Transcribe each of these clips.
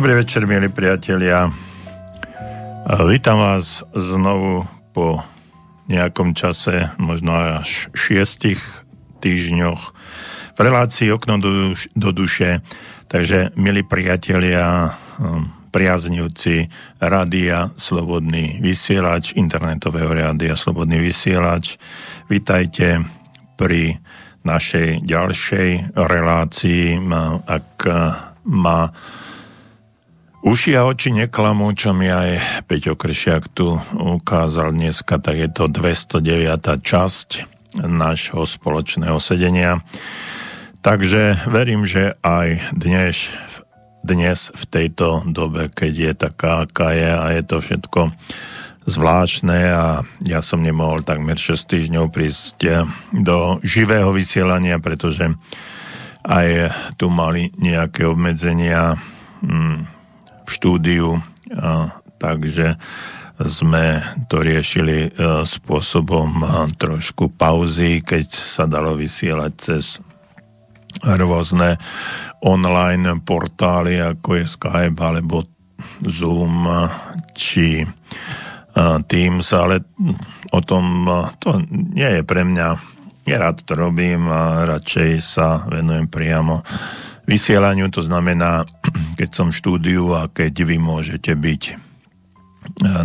Dobrý večer, milí priatelia. Vítam vás znovu po nejakom čase, možno až šiestich týždňoch v relácii Okno do, duš- do duše. Takže, milí priatelia, um, priaznivci Rádia Slobodný vysielač, internetového rádia Slobodný vysielač, vítajte pri našej ďalšej relácii. Ak ma Uši a oči neklamú, čo mi aj Peťo Kršiak tu ukázal dneska, tak je to 209. časť nášho spoločného sedenia. Takže verím, že aj dnes, dnes v tejto dobe, keď je taká, aká je a je to všetko zvláštne a ja som nemohol takmer 6 týždňov prísť do živého vysielania, pretože aj tu mali nejaké obmedzenia hmm, štúdiu, takže sme to riešili e, spôsobom a, trošku pauzy, keď sa dalo vysielať cez rôzne online portály, ako je Skype alebo Zoom či Teams, ale o tom to nie je pre mňa. Ja to robím a radšej sa venujem priamo vysielaniu, to znamená, keď som v štúdiu a keď vy môžete byť e,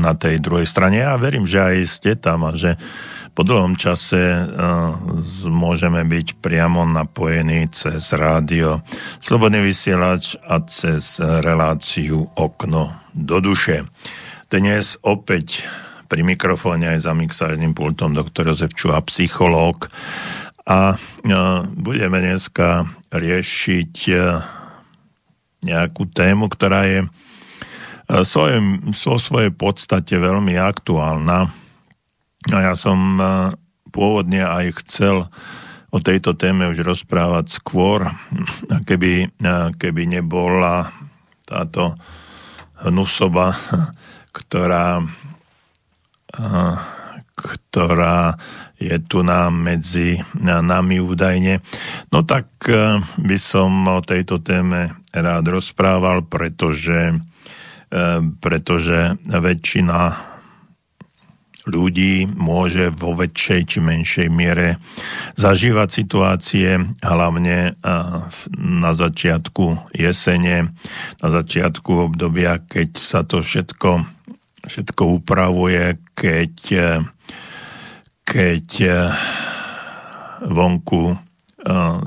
na tej druhej strane. Ja verím, že aj ste tam a že po dlhom čase uh, môžeme byť priamo napojení cez rádio Slobodný vysielač a cez reláciu Okno do duše. Dnes opäť pri mikrofóne aj za mixážnym pultom doktor Jozef Čuha, psychológ. A uh, budeme dneska riešiť e, nejakú tému, ktorá je e, vo svojej podstate veľmi aktuálna. A ja som e, pôvodne aj chcel o tejto téme už rozprávať skôr, keby, keby nebola táto hnusoba, ktorá, ktorá je tu nám medzi nami údajne. No tak e, by som o tejto téme rád rozprával, pretože, e, pretože väčšina ľudí môže vo väčšej či menšej miere zažívať situácie, hlavne e, na začiatku jesene, na začiatku obdobia, keď sa to všetko, všetko upravuje, keď keď eh, vonku eh,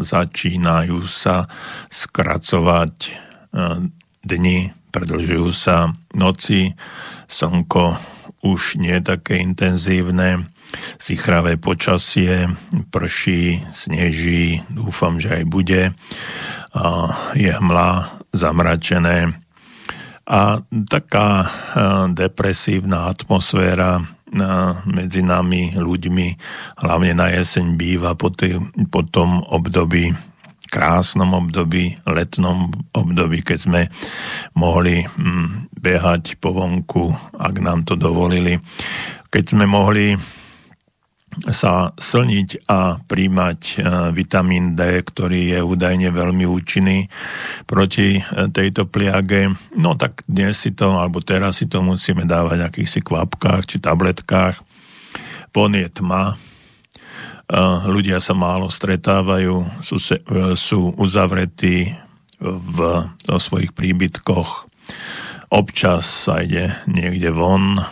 začínajú sa skracovať eh, dni, predlžujú sa noci, slnko už nie je také intenzívne, sichravé počasie, prší, sneží, dúfam, že aj bude, je hmla, zamračené. A taká depresívna atmosféra medzi nami, ľuďmi, hlavne na jeseň býva po, tý, po tom období, krásnom období, letnom období, keď sme mohli hm, behať po vonku, ak nám to dovolili. Keď sme mohli sa slniť a príjmať e, vitamín D, ktorý je údajne veľmi účinný proti e, tejto pliage. No tak dnes si to, alebo teraz si to musíme dávať v akýchsi kvapkách či tabletkách. Von je tma, e, ľudia sa málo stretávajú, sú, sú uzavretí v, v svojich príbytkoch. Občas sa ide niekde von,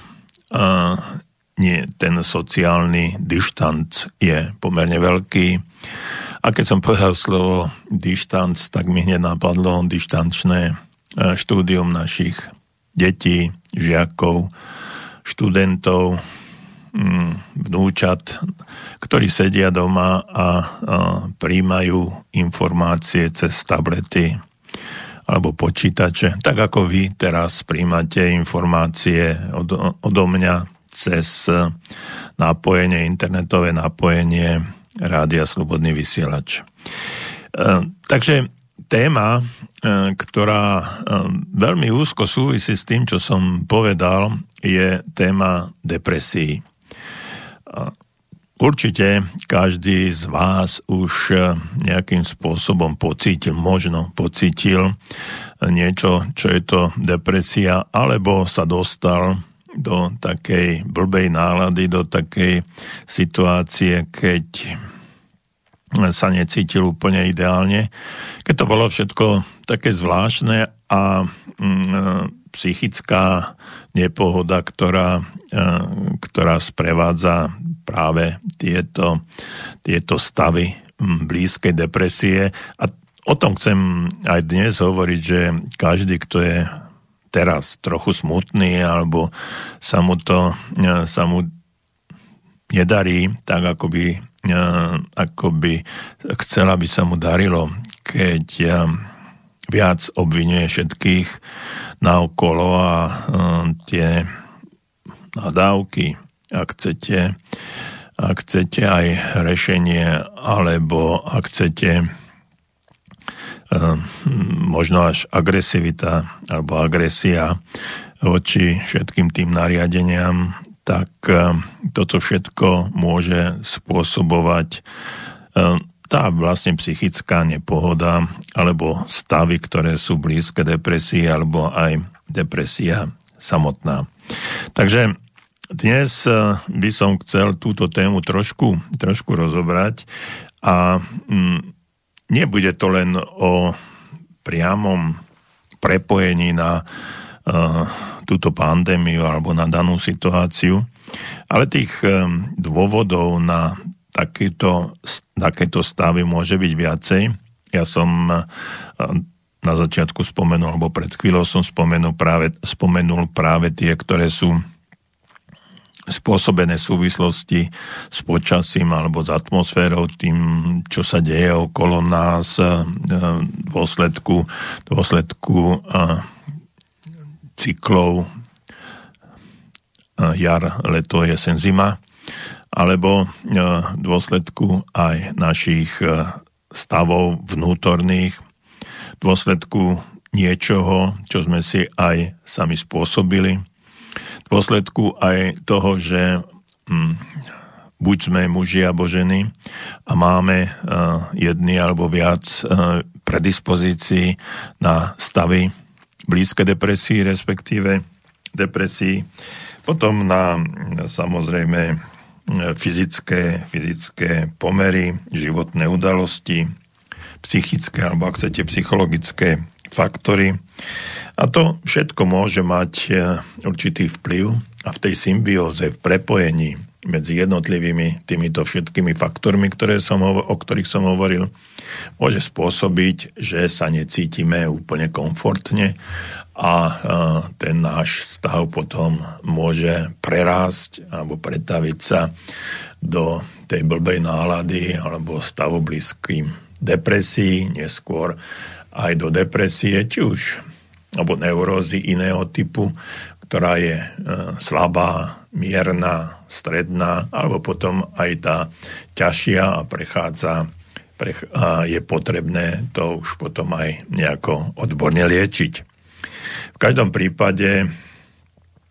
nie, ten sociálny dištanc je pomerne veľký. A keď som povedal slovo dištanc, tak mi hneď napadlo dištančné e, štúdium našich detí, žiakov, študentov, mm, vnúčat, ktorí sedia doma a, príjmajú informácie cez tablety alebo počítače. Tak ako vy teraz príjmate informácie od, odo mňa cez napojenie, internetové napojenie Rádia Slobodný vysielač. E, takže téma, e, ktorá veľmi úzko súvisí s tým, čo som povedal, je téma depresí. Určite každý z vás už eh, nejakým spôsobom pocítil, možno pocítil niečo, čo je to depresia, alebo sa dostal do takej blbej nálady, do takej situácie, keď sa necítil úplne ideálne, keď to bolo všetko také zvláštne a mm, psychická nepohoda, ktorá, e, ktorá sprevádza práve tieto, tieto stavy blízkej depresie. A o tom chcem aj dnes hovoriť, že každý, kto je teraz trochu smutný alebo sa mu to e, sa mu nedarí tak, ako by, e, ako by chcel, aby sa mu darilo, keď viac obvinuje všetkých naokolo a tie nadávky, ak chcete, ak chcete aj rešenie, alebo ak chcete možno až agresivita alebo agresia voči všetkým tým nariadeniam, tak uh, toto všetko môže spôsobovať tá vlastne psychická nepohoda alebo stavy, ktoré sú blízke depresii alebo aj depresia samotná. Takže dnes by som chcel túto tému trošku, trošku rozobrať a mm, nebude to len o priamom prepojení na uh, túto pandémiu alebo na danú situáciu, ale tých um, dôvodov na takéto, takéto stavy môže byť viacej. Ja som eh, na začiatku spomenul, alebo pred chvíľou som spomenul práve, spomenul práve tie, ktoré sú spôsobené súvislosti s počasím alebo s atmosférou, tým, čo sa deje okolo nás, eh, dôsledku, dôsledku eh, cyklov jar, leto, jesen, zima alebo v e, dôsledku aj našich e, stavov vnútorných, v dôsledku niečoho, čo sme si aj sami spôsobili, v dôsledku aj toho, že hm, buď sme muži alebo ženy a máme uh, jedny alebo viac uh, predispozícií na stavy blízke depresii, respektíve depresii. Potom na samozrejme fyzické, fyzické pomery, životné udalosti, psychické alebo ak chcete psychologické faktory. A to všetko môže mať e, určitý vplyv a v tej symbióze, v prepojení medzi jednotlivými týmito všetkými faktormi, ktoré som, o ktorých som hovoril, môže spôsobiť, že sa necítime úplne komfortne a ten náš stav potom môže prerásť alebo pretaviť sa do tej blbej nálady alebo stavu blízkym depresii, neskôr aj do depresie, či už alebo neurózy iného typu, ktorá je e, slabá, mierna, stredná, alebo potom aj tá ťažšia a prechádza a je potrebné to už potom aj nejako odborne liečiť. V každom prípade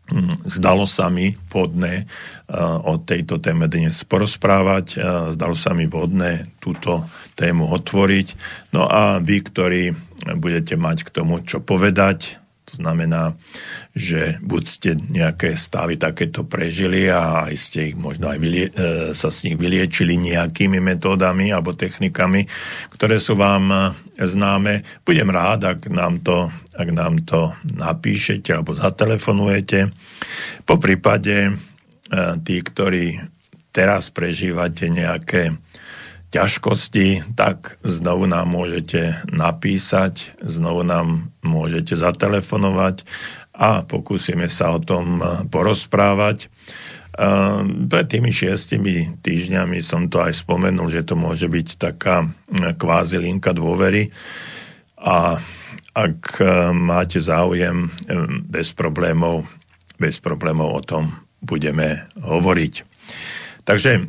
hm, zdalo sa mi vhodné o tejto téme dnes porozprávať, zdalo sa mi vhodné túto tému otvoriť. No a vy, ktorí budete mať k tomu čo povedať, to znamená, že buď ste nejaké stavy takéto prežili a aj ste ich možno aj vylie, e, sa s nich vyliečili nejakými metódami alebo technikami, ktoré sú vám známe. Budem rád, ak nám to, ak nám to napíšete alebo zatelefonujete. Po prípade e, tí, ktorí teraz prežívate nejaké ťažkosti, tak znovu nám môžete napísať, znovu nám môžete zatelefonovať a pokúsime sa o tom eh, porozprávať. Eh, pred tými šiestimi týždňami som to aj spomenul, že to môže byť taká eh, kvázi linka dôvery a ak máte záujem, bez problémov, bez problémov o tom budeme hovoriť. Takže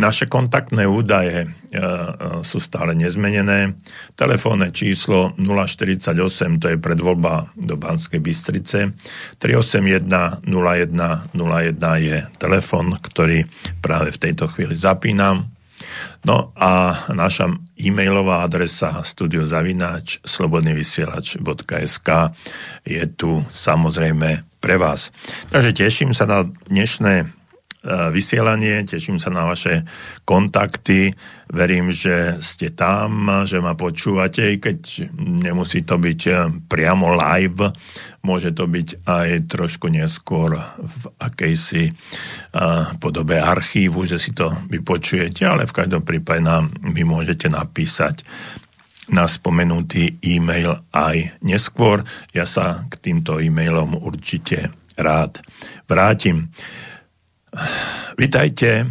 Naše kontaktné údaje e, e, sú stále nezmenené. Telefónne číslo 048, to je predvoľba do Banskej Bystrice. 381 01 01 je telefon, ktorý práve v tejto chvíli zapínam. No a naša e-mailová adresa studiozavináč slobodnyvysielač.sk je tu samozrejme pre vás. Takže teším sa na dnešné vysielanie, teším sa na vaše kontakty, verím, že ste tam, že ma počúvate, keď nemusí to byť e, priamo live, môže to byť aj trošku neskôr v akejsi uh, podobe archívu, že si to vypočujete, ale v každom prípade nám vy môžete napísať na spomenutý e-mail aj neskôr. Ja sa k týmto e-mailom určite rád vrátim. Vitajte,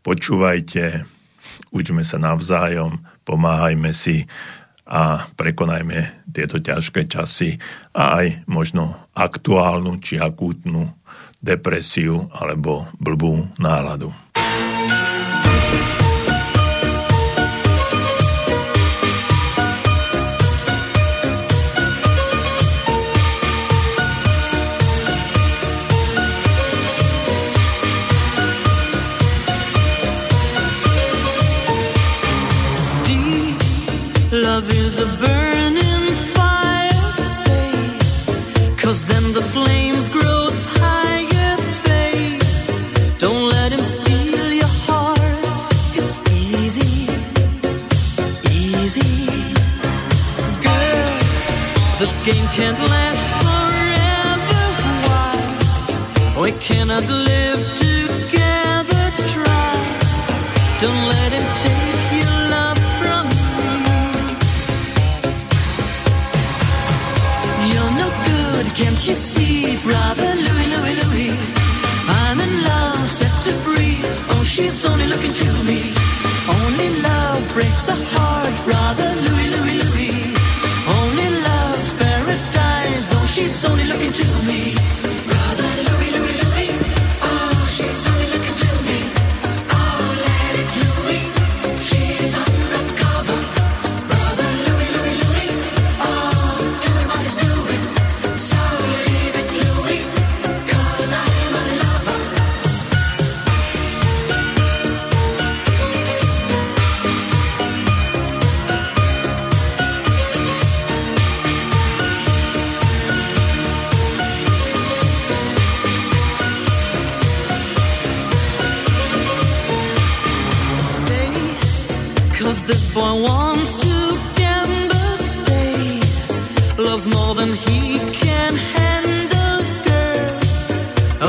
počúvajte, učme sa navzájom, pomáhajme si a prekonajme tieto ťažké časy a aj možno aktuálnu či akútnu depresiu alebo blbú náladu. Can't last forever. Why? We cannot live together. Try. Don't let him take your love from you. You're no good, can't you see, brother Louis, Louis, Louis? I'm in love, set to free. Oh, she's only looking to me. Only love breaks a heart, brother Louis, Louis, only looking to me.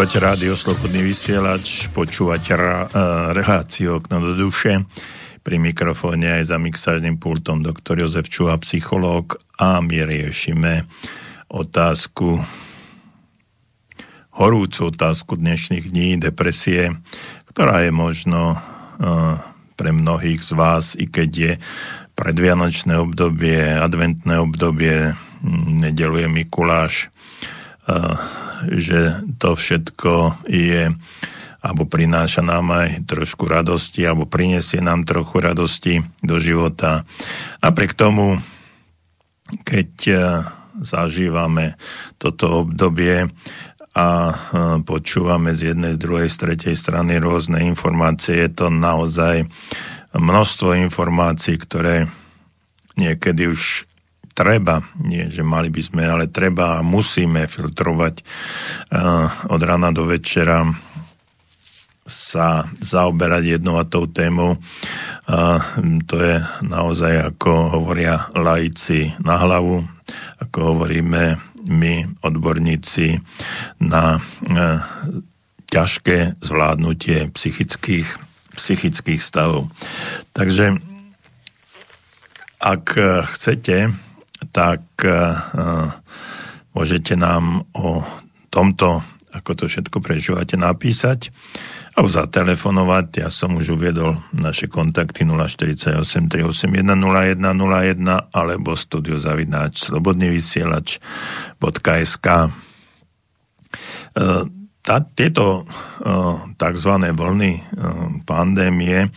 Počúvate rádio Slobodný vysielač, počúvate ra, uh, reláciu okno do duše. Pri mikrofóne aj za mixážnym pultom doktor Jozef Čuha, psychológ a my riešime otázku horúcu otázku dnešných dní, depresie, ktorá je možno uh, pre mnohých z vás, i keď je predvianočné obdobie, adventné obdobie, nedeluje Mikuláš, že to všetko je alebo prináša nám aj trošku radosti, alebo prinesie nám trochu radosti do života. Napriek tomu, keď zažívame toto obdobie a počúvame z jednej, z druhej, z tretej strany rôzne informácie, je to naozaj množstvo informácií, ktoré niekedy už treba, nie že mali by sme, ale treba a musíme filtrovať uh, od rána do večera sa zaoberať jednou a tou témou. Uh, to je naozaj, ako hovoria laici na hlavu, ako hovoríme my, odborníci, na uh, ťažké zvládnutie psychických, psychických stavov. Takže ak chcete, tak uh, môžete nám o tomto, ako to všetko prežívate, napísať alebo zatelefonovať. Ja som už uviedol naše kontakty 048 381 0101 alebo studiozavináč slobodnyvysielač.sk tá, tieto tzv. vlny pandémie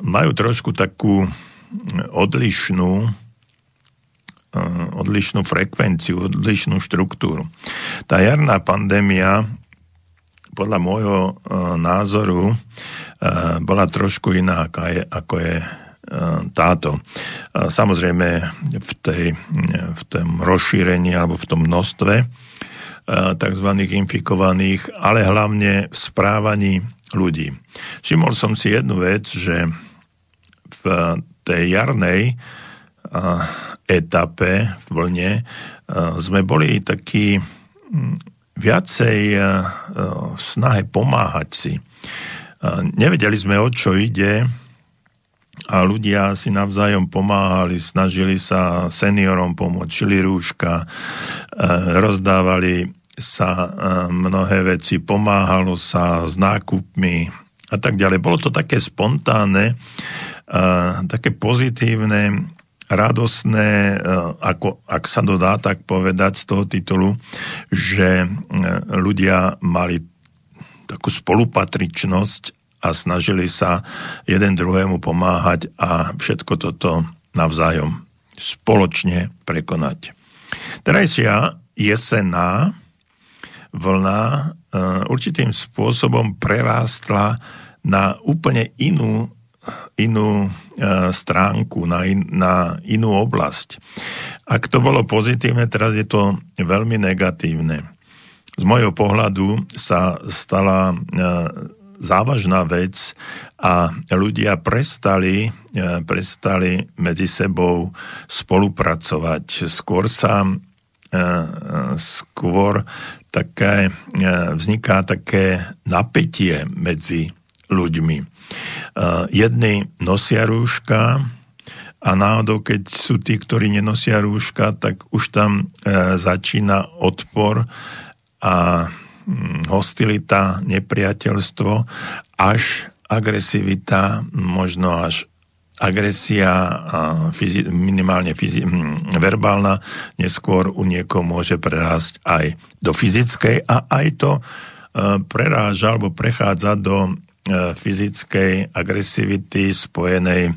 majú trošku takú odlišnú Eh, odlišnú frekvenciu, odlišnú štruktúru. Tá jarná pandémia podľa môjho eh, názoru eh, bola trošku iná, ako je táto. Samozrejme v, tej, v tom rozšírení alebo v tom množstve tzv. infikovaných, ale hlavne v správaní ľudí. Všimol som si jednu vec, že v tej jarnej etape v vlne e, sme boli takí viacej e, v snahe pomáhať si. E, nevedeli sme, o čo ide a ľudia si navzájom pomáhali, snažili sa seniorom pomôcť, šili rúška, rozdávali sa mnohé veci, pomáhalo sa s nákupmi a tak ďalej. Bolo to také spontánne, také pozitívne radosné, e, ako, ak sa dá tak povedať z toho titulu, že e, ľudia mali takú spolupatričnosť a snažili sa jeden druhému pomáhať a všetko toto navzájom spoločne prekonať. Terajšia jesená vlna e, určitým spôsobom prerástla na úplne inú inú e, stránku, na, in, na inú oblasť. Ak to bolo pozitívne, teraz je to veľmi negatívne. Z môjho pohľadu sa stala e, závažná vec a ľudia prestali, e, prestali medzi sebou spolupracovať. Skôr sa skôr také, vzniká také napätie medzi ľuďmi. Uh, jedni nosia rúška a náhodou, keď sú tí, ktorí nenosia rúška, tak už tam uh, začína odpor a um, hostilita, nepriateľstvo, až agresivita, možno až agresia, fyzi- minimálne fyzi- hm, verbálna, neskôr u niekoho môže prerásť aj do fyzickej a aj to uh, preráža alebo prechádza do fyzickej agresivity spojenej e,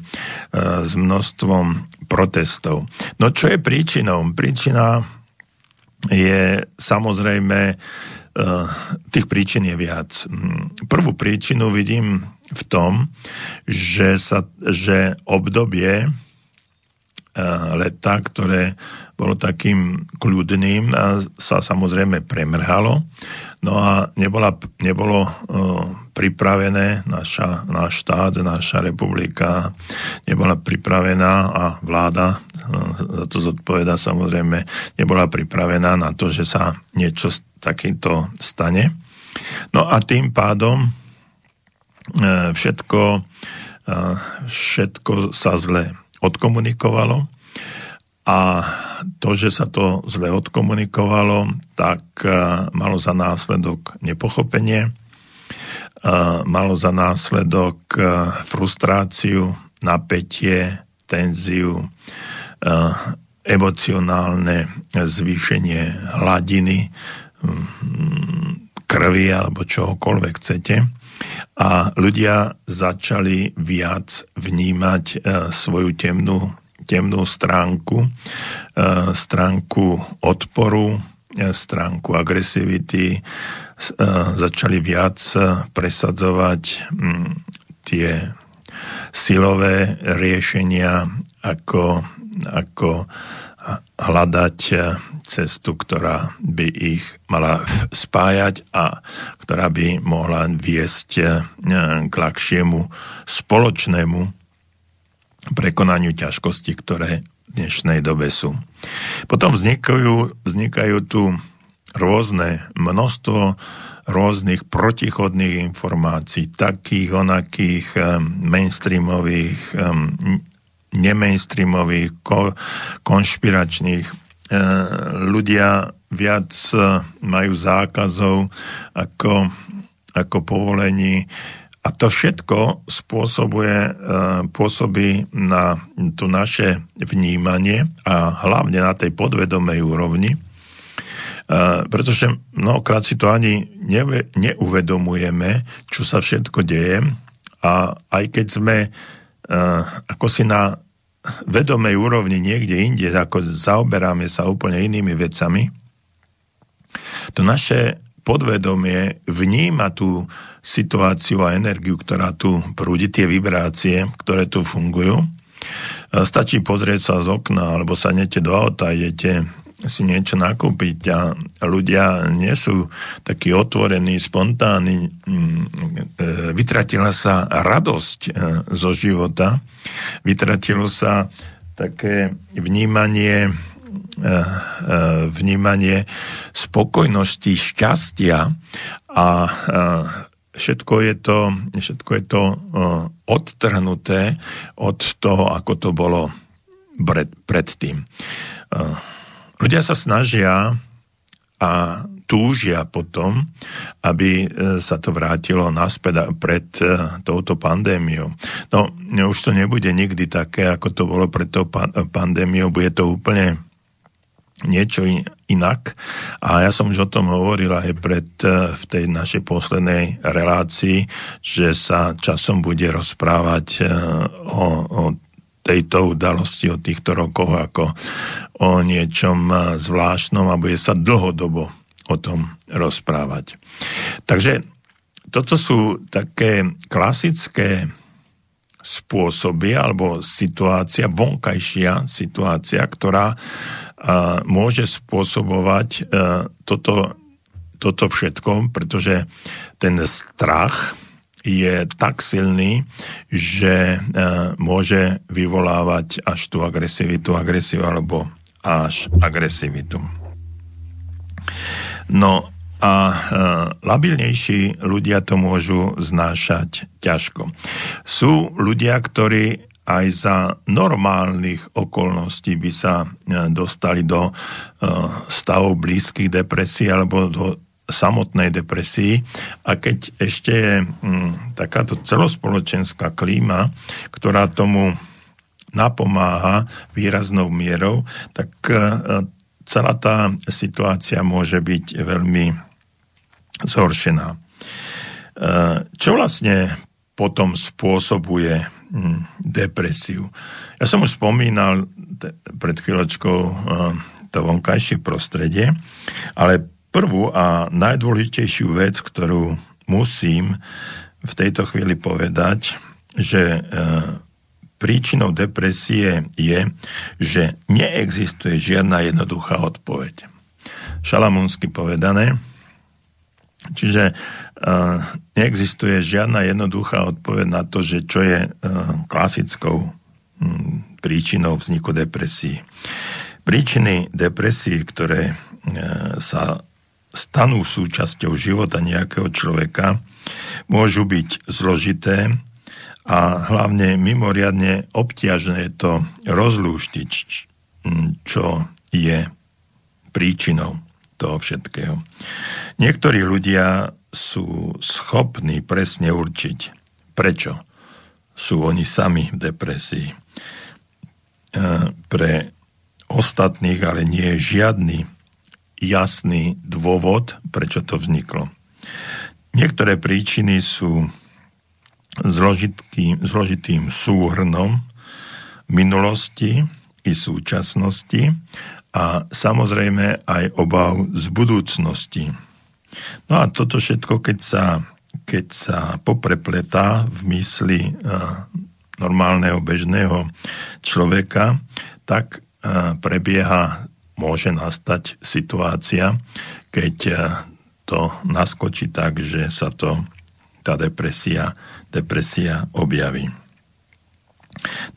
s množstvom protestov. No čo je príčinou? Príčina je samozrejme e, tých príčin je viac. Prvú príčinu vidím v tom, že, sa, že obdobie leta, ktoré bolo takým kľudným, sa samozrejme premrhalo No a nebola, nebolo uh, pripravené, naša, náš štát, naša republika nebola pripravená a vláda uh, za to zodpoveda samozrejme, nebola pripravená na to, že sa niečo takýmto stane. No a tým pádom všetko všetko sa zle odkomunikovalo a to, že sa to zle odkomunikovalo, tak malo za následok nepochopenie, malo za následok frustráciu, napätie, tenziu, emocionálne zvýšenie hladiny krvi alebo čohokoľvek chcete. A ľudia začali viac vnímať svoju temnú temnú stránku, e, stránku odporu, e, stránku agresivity, e, začali viac presadzovať mm, tie silové riešenia, ako, ako hľadať cestu, ktorá by ich mala spájať a ktorá by mohla viesť k ľahšiemu spoločnému prekonaniu ťažkosti, ktoré v dnešnej dobe sú. Potom vznikajú, vznikajú tu rôzne množstvo rôznych protichodných informácií, takých, onakých, mainstreamových, nemainstreamových, ko, konšpiračných. Ľudia viac majú zákazov ako, ako povolení. A to všetko spôsobuje, e, pôsobí na to naše vnímanie a hlavne na tej podvedomej úrovni, e, pretože mnohokrát si to ani neuvedomujeme, čo sa všetko deje. A aj keď sme e, ako si na vedomej úrovni niekde inde, ako zaoberáme sa úplne inými vecami, to naše podvedomie vníma tú situáciu a energiu, ktorá tu prúdi, tie vibrácie, ktoré tu fungujú. Stačí pozrieť sa z okna, alebo sa nete do auta, idete si niečo nakúpiť a ľudia nie sú takí otvorení, spontánni. Mm, e, vytratila sa radosť e, zo života, vytratilo sa také vnímanie eh, vnímanie spokojnosti, šťastia a všetko je to, všetko je to odtrhnuté od toho, ako to bolo pred, predtým. Ľudia sa snažia a túžia potom, aby sa to vrátilo naspäť pred touto pandémiou. No, už to nebude nikdy také, ako to bolo pred tou pandémiou, bude to úplne niečo inak. A ja som už o tom hovoril aj pred, eh, v tej našej poslednej relácii, že sa časom bude rozprávať o, o tejto udalosti, o týchto rokoch ako o niečom zvláštnom a bude sa dlhodobo o tom rozprávať. Takže toto sú také klasické spôsoby alebo situácia, vonkajšia situácia, ktorá môže spôsobovať toto, toto všetko, pretože ten strach je tak silný, že môže vyvolávať až tú agresivitu, agresiu alebo až agresivitu. No a labilnejší ľudia to môžu znášať ťažko. Sú ľudia, ktorí aj za normálnych okolností by sa dostali do stavov blízkych depresí alebo do samotnej depresii. A keď ešte je takáto celospoločenská klíma, ktorá tomu napomáha výraznou mierou, tak celá tá situácia môže byť veľmi zhoršená. E, čo vlastne potom spôsobuje hm, depresiu? Ja som už spomínal pred chvíľočkou e, to vonkajšie prostredie, ale prvú a najdôležitejšiu vec, ktorú musím v tejto chvíli povedať, že e, príčinou depresie je, že neexistuje žiadna jednoduchá odpoveď. Šalamúnsky povedané, Čiže uh, neexistuje žiadna jednoduchá odpoveď na to, že čo je uh, klasickou príčinou vzniku depresí. Príčiny depresí, ktoré sa stanú súčasťou života nejakého človeka, môžu byť zložité a hlavne mimoriadne obťažné je to rozlúštiť, čo je príčinou toho všetkého. Niektorí ľudia sú schopní presne určiť, prečo sú oni sami v depresii. E, pre ostatných ale nie je žiadny jasný dôvod, prečo to vzniklo. Niektoré príčiny sú zložitým, zložitým súhrnom minulosti i súčasnosti a samozrejme aj obav z budúcnosti. No a toto všetko, keď sa, keď sa poprepletá v mysli normálneho, bežného človeka, tak prebieha, môže nastať situácia, keď to naskočí tak, že sa to, tá depresia depresia objaví.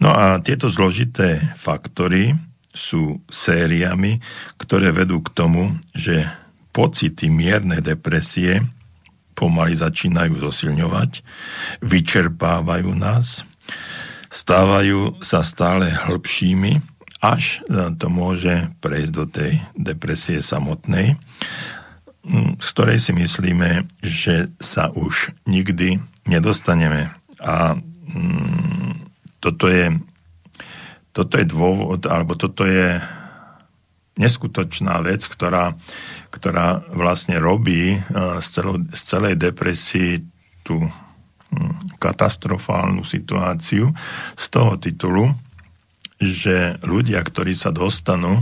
No a tieto zložité faktory sú sériami, ktoré vedú k tomu, že pocity miernej depresie pomaly začínajú zosilňovať, vyčerpávajú nás, stávajú sa stále hĺbšími, až to môže prejsť do tej depresie samotnej, z ktorej si myslíme, že sa už nikdy nedostaneme. A mm, toto je toto je dôvod, alebo toto je neskutočná vec, ktorá, ktorá vlastne robí uh, z, celo, z celej depresii tú hm, katastrofálnu situáciu z toho titulu, že ľudia, ktorí sa dostanú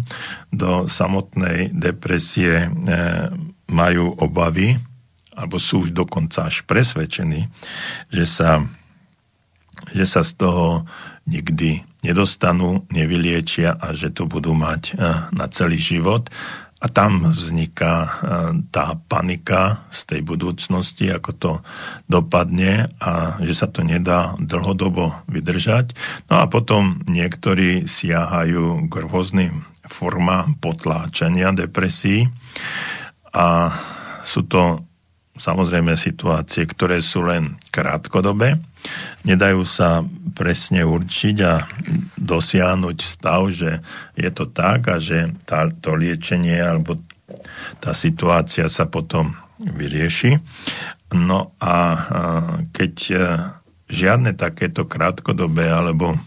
do samotnej depresie, e, majú obavy alebo sú už dokonca až presvedčení, že sa, že sa z toho nikdy nedostanú, nevyliečia a že to budú mať eh, na celý život. A tam vzniká eh, tá panika z tej budúcnosti, ako to dopadne a že sa to nedá dlhodobo vydržať. No a potom niektorí siahajú k rôznym formám potláčania depresí a sú to samozrejme situácie, ktoré sú len krátkodobé, nedajú sa presne určiť a dosiahnuť stav, že je to tak a že tá, to liečenie alebo tá situácia sa potom vyrieši. No a keď e, žiadne takéto krátkodobé alebo e,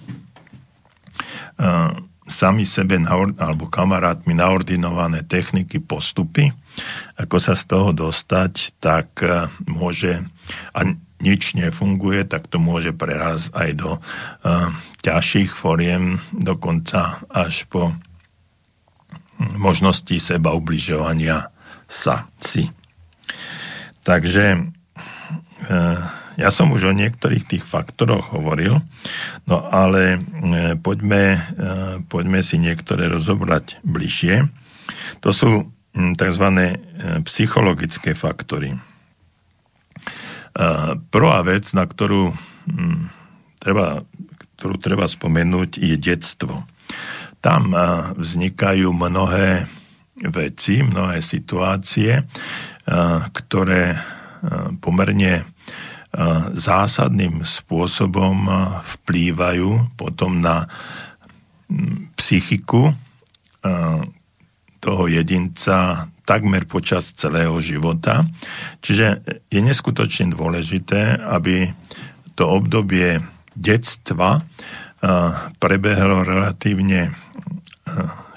sami sebe alebo kamarátmi naordinované techniky postupy, ako sa z toho dostať, tak e, môže, a nič nefunguje, tak to môže preraz aj do uh, ťažších foriem, dokonca až po možnosti seba ubližovania sa si. Takže uh, ja som už o niektorých tých faktoroch hovoril, no ale uh, poďme, uh, poďme si niektoré rozobrať bližšie. To sú tzv. E, psychologické faktory. Prvá vec, na ktorú treba, ktorú treba spomenúť, je detstvo. Tam vznikajú mnohé veci, mnohé situácie, ktoré pomerne zásadným spôsobom vplývajú potom na psychiku toho jedinca takmer počas celého života. Čiže je neskutočne dôležité, aby to obdobie detstva prebehlo relatívne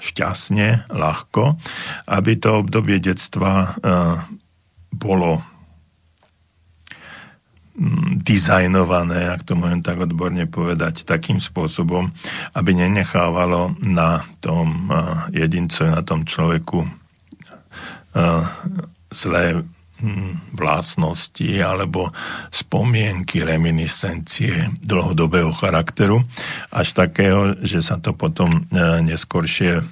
šťastne, ľahko, aby to obdobie detstva bolo dizajnované, ak to môžem tak odborne povedať, takým spôsobom, aby nenechávalo na tom jedincovi, na tom človeku zlé mm, vlastnosti alebo spomienky, reminiscencie dlhodobého charakteru, až takého, že sa to potom neskôršie v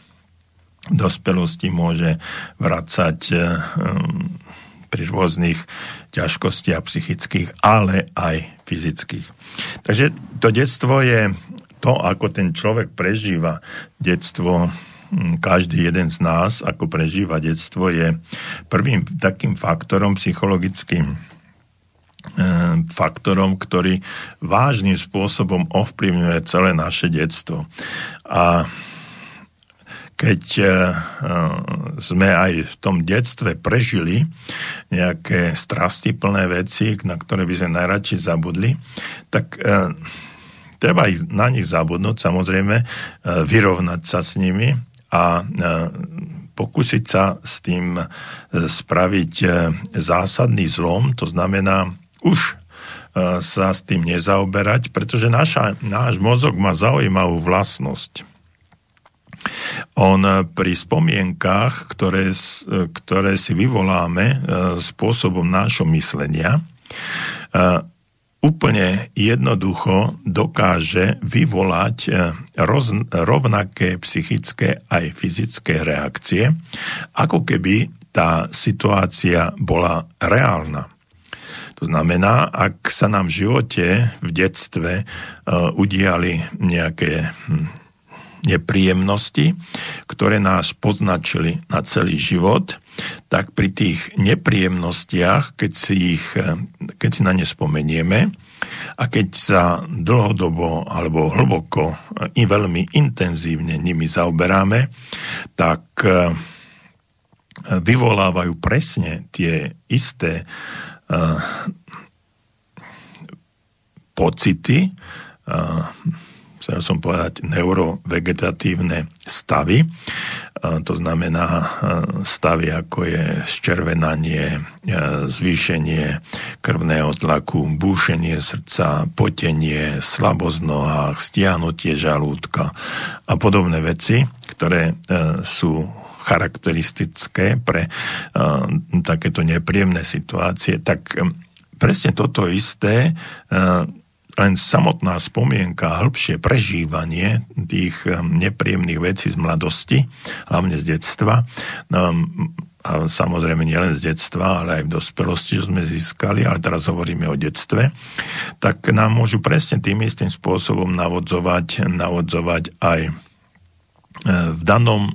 dospelosti môže vracať pri rôznych ťažkostiach psychických, ale aj fyzických. Takže to detstvo je to, ako ten človek prežíva detstvo, hm, každý jeden z nás, ako prežíva detstvo, je prvým takým faktorom psychologickým, faktorom, ktorý vážnym spôsobom ovplyvňuje celé naše detstvo. A keď e, e, sme aj v tom detstve prežili nejaké strastiplné veci, na ktoré by sme najradšej zabudli, tak e, treba ich, na nich zabudnúť, samozrejme, vyrovnať sa s nimi a pokúsiť sa s tým spraviť zásadný zlom, to znamená už sa s tým nezaoberať, pretože naša, náš mozog má zaujímavú vlastnosť on pri spomienkách, ktoré, ktoré si vyvoláme eh, spôsobom nášho myslenia, úplne jednoducho dokáže vyvolať roz, rovnaké psychické aj fyzické reakcie, ako keby tá situácia bola reálna. To znamená, ak sa nám v živote, v detstve udiali nejaké hm, nepríjemnosti, ktoré nás poznačili na celý život, tak pri tých nepríjemnostiach, keď si, ich, keď si na ne spomenieme a keď sa dlhodobo alebo hlboko i veľmi intenzívne nimi zaoberáme, tak e, vyvolávajú presne tie isté pocity, chcel som povedať, neurovegetatívne stavy. To znamená stavy, ako je zčervenanie, zvýšenie krvného tlaku, búšenie srdca, potenie, slabosť nohách, stiahnutie žalúdka a podobné veci, ktoré sú charakteristické pre takéto nepríjemné situácie, tak presne toto isté len samotná spomienka, hĺbšie prežívanie tých nepríjemných vecí z mladosti, hlavne z detstva, a samozrejme nielen z detstva, ale aj v dospelosti, že sme získali, ale teraz hovoríme o detstve, tak nám môžu presne tým istým spôsobom navodzovať, navodzovať aj e, v danom e,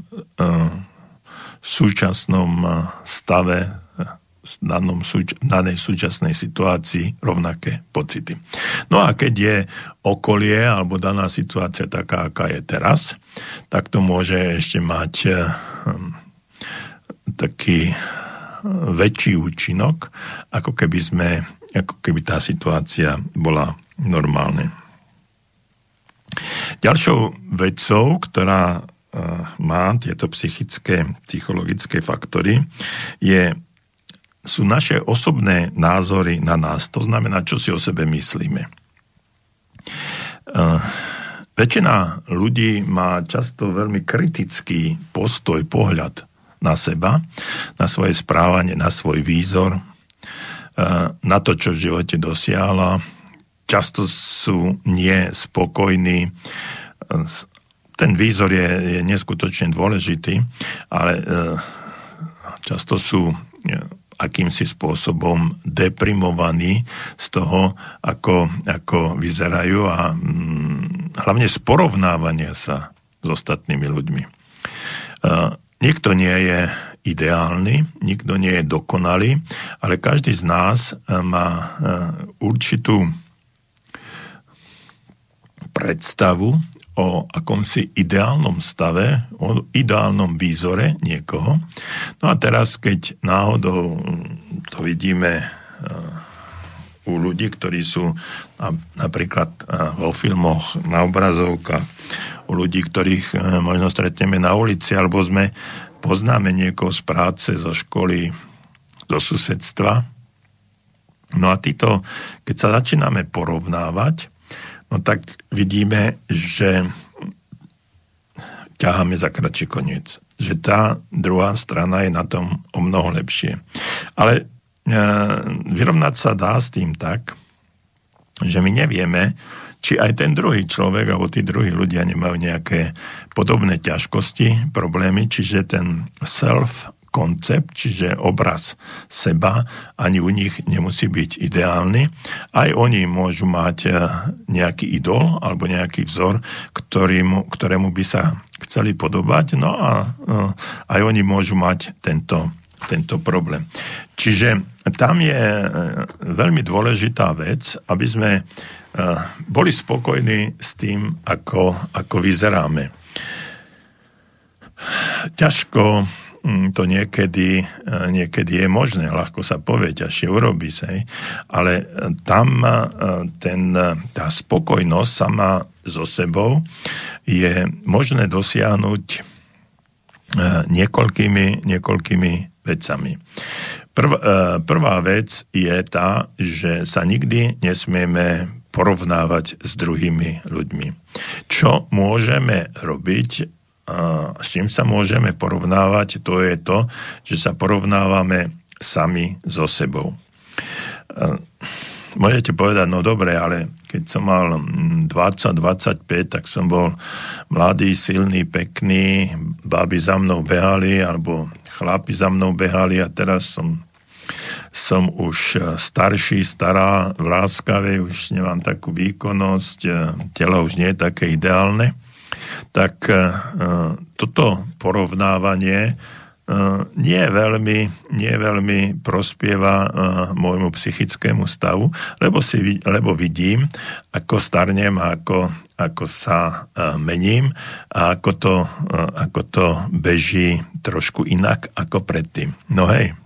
súčasnom e, stave danej súčasnej situácii rovnaké pocity. No a keď je okolie alebo daná situácia taká, aká je teraz, tak to môže ešte mať um, taký eh, väčší účinok, ako keby sme, ako keby tá situácia bola normálna. Ďalšou vecou, ktorá uh, má tieto psychické, psychologické faktory, je sú naše osobné názory na nás. To znamená, čo si o sebe myslíme. Uh, väčšina ľudí má často veľmi kritický postoj, pohľad na seba, na svoje správanie, na svoj výzor, uh, na to, čo v živote dosiahla. Často sú nie spokojní. Ten výzor je, je neskutočne dôležitý, ale uh, často sú akýmsi spôsobom deprimovaní z toho, ako, ako vyzerajú a hm, hlavne z porovnávania sa s ostatnými ľuďmi. Uh, nikto nie je ideálny, nikto nie je dokonalý, ale každý z nás má určitú predstavu o akomsi ideálnom stave, o ideálnom výzore niekoho. No a teraz, keď náhodou to vidíme e, u ľudí, ktorí sú napríklad e, vo filmoch, na obrazovkách, u ľudí, ktorých e, možno stretneme na ulici, alebo sme poznáme niekoho z práce, zo školy, do susedstva. No a títo, keď sa začíname porovnávať, no tak vidíme, že ťaháme za kratší koniec. Že tá druhá strana je na tom o mnoho lepšie. Ale e, vyrovnať sa dá s tým tak, že my nevieme, či aj ten druhý človek alebo tí druhí ľudia nemajú nejaké podobné ťažkosti, problémy, čiže ten self koncept, čiže obraz seba, ani u nich nemusí byť ideálny. Aj oni môžu mať e, nejaký idol alebo nejaký vzor, ktorým, ktorému by sa chceli podobať, no a e, aj oni môžu mať tento tento problém. Čiže tam je e, veľmi dôležitá vec, aby sme boli spokojní s tým, ako, ako vyzeráme. Ťažko to niekedy, e, niekedy je možné, ľahko sa povie, ťažšie urobí sa, ale tam ten, tá spokojnosť sama so sebou je možné dosiahnuť niekoľkými, niekoľkými vecami. Prv, e, prvá vec je tá, že sa nikdy nesmieme porovnávať s druhými ľuďmi. Čo môžeme robiť, s čím sa môžeme porovnávať, to je to, že sa porovnávame sami so sebou. Môžete povedať, no dobre, ale keď som mal 20-25, tak som bol mladý, silný, pekný, baby za mnou behali, alebo chlapi za mnou behali a teraz som, som už e, starší, stará, v láskave, už nemám takú výkonnosť, e, telo už nie je také ideálne, tak e, toto porovnávanie nie veľmi, nie veľmi prospieva môjmu psychickému stavu, lebo, si, lebo vidím, ako starnem a ako, ako sa mením a ako to, ako to beží trošku inak ako predtým. No hej,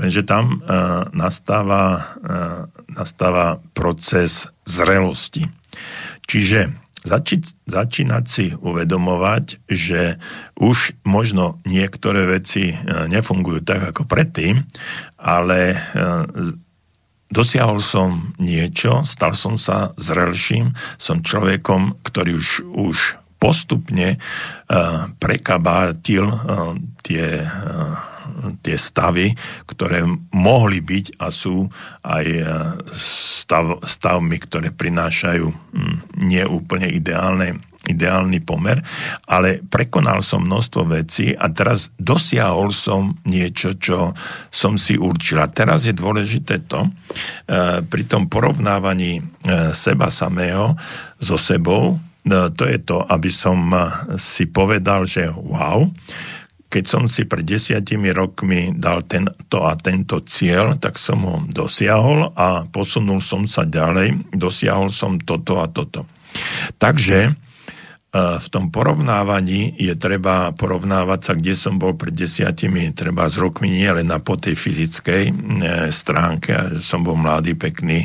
lenže tam nastáva, nastáva proces zrelosti. Čiže zači- začínať si uvedomovať, že už možno niektoré veci uh, nefungujú tak ako predtým, ale uh, dosiahol som niečo, stal som sa zrelším, som človekom, ktorý už, už postupne uh, prekabátil tie, tie stavy, ktoré mohli byť a sú aj stav, stavmi, ktoré prinášajú um, neúplne ideálne ideálny pomer, ale prekonal som množstvo vecí a teraz dosiahol som niečo, čo som si určil. Teraz je dôležité to, pri tom porovnávaní seba samého so sebou, to je to, aby som si povedal, že wow, keď som si pred desiatimi rokmi dal tento a tento cieľ, tak som ho dosiahol a posunul som sa ďalej, dosiahol som toto a toto. Takže e, v tom porovnávaní je treba porovnávať sa, kde som bol pred desiatimi, treba z rokmi nie len na po tej fyzickej e, stránke, som bol mladý, pekný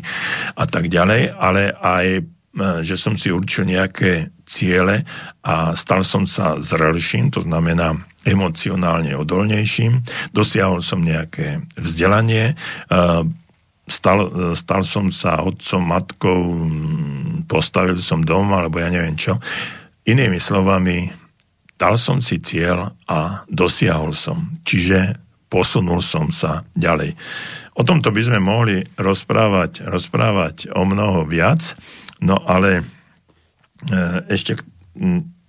a tak ďalej, ale aj E, že som si určil nejaké ciele a stal som sa zrelším, to znamená emocionálne odolnejším, dosiahol som nejaké vzdelanie, e, stal, stal som sa otcom, matkou, postavil som dom, alebo ja neviem čo. Inými slovami, dal som si cieľ a dosiahol som. Čiže posunul som sa ďalej. O tomto by sme mohli rozprávať, rozprávať o mnoho viac, No ale e, ešte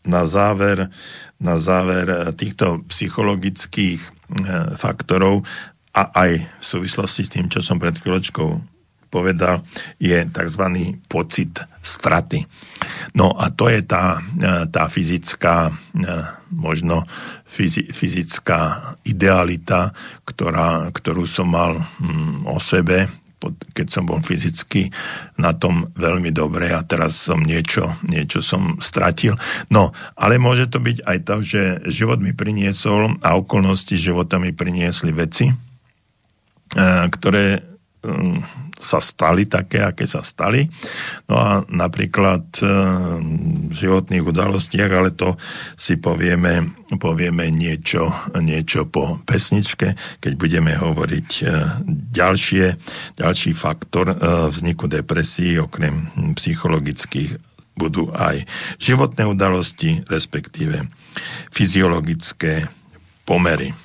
na záver, na záver e, týchto psychologických e, faktorov a aj v súvislosti s tým, čo som pred chvíľočkou povedal, je tzv. pocit straty. No a to je tá, tá fyzická, možno fyzická idealita, ktorá, ktorú som mal o sebe keď som bol fyzicky na tom veľmi dobre a teraz som niečo, niečo som stratil. No, ale môže to byť aj to, že život mi priniesol a okolnosti života mi priniesli veci, e, ktoré mm, sa stali také, aké sa stali. No a napríklad e, v životných udalostiach, ale to si povieme, povieme niečo, niečo po pesničke, keď budeme hovoriť e, ďalšie, ďalší faktor e, vzniku depresí, okrem psychologických budú aj životné udalosti, respektíve fyziologické pomery.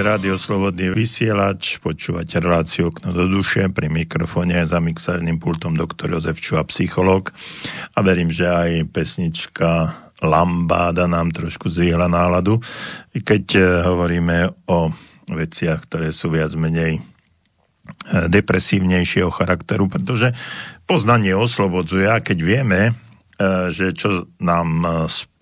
Počúvate rádio Slobodný vysielač, počúvate reláciu Okno do duše, pri mikrofóne za mixárnym pultom doktor Jozef Čuha, psychológ. A verím, že aj pesnička Lambáda nám trošku zdvihla náladu, keď eh, hovoríme o veciach, ktoré sú viac menej eh, depresívnejšieho charakteru, pretože poznanie oslobodzuje a keď vieme, eh, že čo nám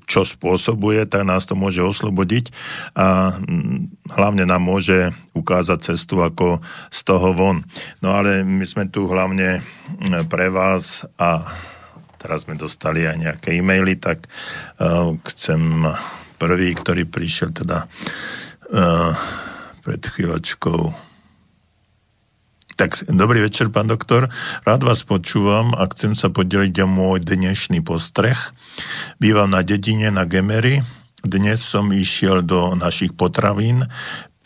čo spôsobuje, tak nás to môže oslobodiť a mm, hlavne nám môže ukázať cestu ako z toho von. No ale my sme tu hlavne mm, pre vás a teraz sme dostali aj nejaké e-maily, tak uh, chcem prvý, ktorý prišiel teda uh, pred chvíľočkou tak dobrý večer, pán doktor. Rád vás počúvam a chcem sa podeliť o môj dnešný postreh. Bývam na dedine na Gemery. Dnes som išiel do našich potravín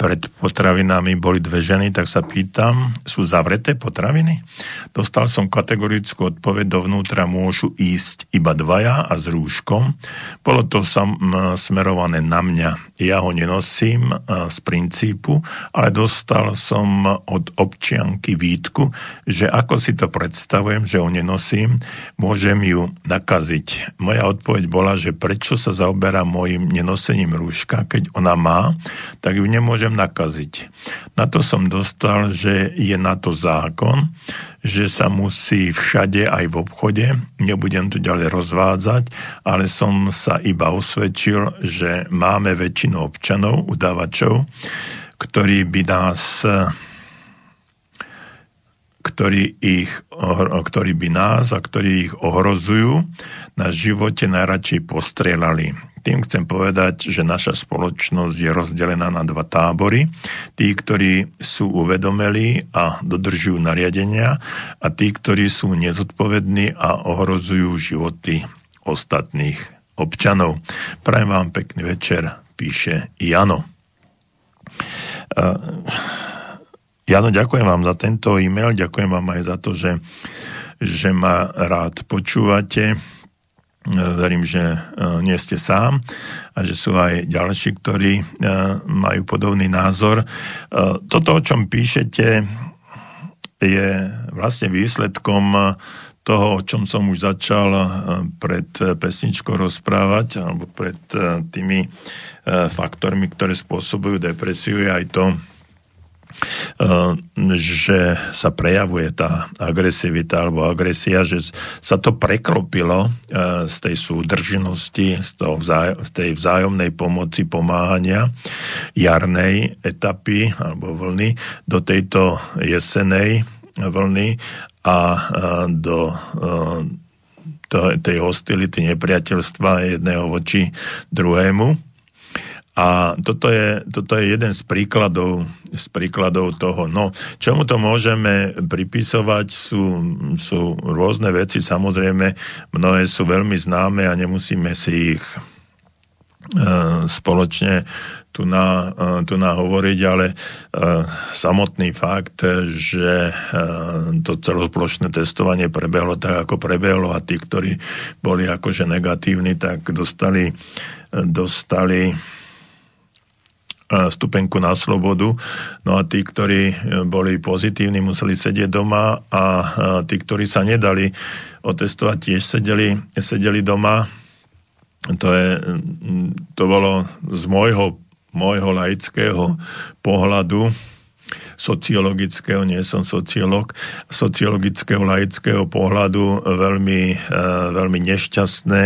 pred potravinami boli dve ženy, tak sa pýtam, sú zavreté potraviny? Dostal som kategorickú odpoveď, dovnútra môžu ísť iba dvaja a s rúškom. Bolo to sam, smerované na mňa. Ja ho nenosím z princípu, ale dostal som od občianky výtku, že ako si to predstavujem, že ho nenosím, môžem ju nakaziť. Moja odpoveď bola, že prečo sa zaoberá môjim nenosením rúška, keď ona má, tak ju nemôžem môžem nakaziť. Na to som dostal, že je na to zákon, že sa musí všade aj v obchode, nebudem to ďalej rozvádzať, ale som sa iba osvedčil, že máme väčšinu občanov, udávačov, ktorí by nás ktorí, ich, ktorí by nás a ktorí ich ohrozujú, na živote najradšej postrelali. Tým chcem povedať, že naša spoločnosť je rozdelená na dva tábory. Tí, ktorí sú uvedomelí a dodržujú nariadenia a tí, ktorí sú nezodpovední a ohrozujú životy ostatných občanov. Prajem vám pekný večer, píše Jano. Jano, ďakujem vám za tento e-mail, ďakujem vám aj za to, že, že ma rád počúvate Verím, že e, nie ste sám a že sú aj ďalší, ktorí e, majú podobný názor. E, toto, o čom píšete, je vlastne výsledkom toho, o čom som už začal pred pesničkou rozprávať, alebo pred tými faktormi, ktoré spôsobujú depresiu, je aj to, že sa prejavuje tá agresivita alebo agresia, že sa to preklopilo eh, z tej súdržnosti, z, tej vzájomnej pomoci, pomáhania jarnej etapy alebo vlny do tejto jesenej vlny a eh, do tej hostility, nepriateľstva jedného voči druhému a toto je, toto je jeden z príkladov, z príkladov toho. No, čomu to môžeme pripisovať, sú, sú rôzne veci, samozrejme, mnohé sú veľmi známe a nemusíme si ich spoločne tu na, tu na hovoriť, ale samotný fakt, že to celospoločné testovanie prebehlo tak, ako prebehlo a tí, ktorí boli akože negatívni, tak dostali, dostali stupenku na slobodu. No a tí, ktorí boli pozitívni, museli sedieť doma a tí, ktorí sa nedali otestovať, tiež sedeli, sedeli doma. To, je, to bolo z môjho, môjho laického pohľadu sociologického, nie som sociolog, sociologického laického pohľadu veľmi, veľmi nešťastné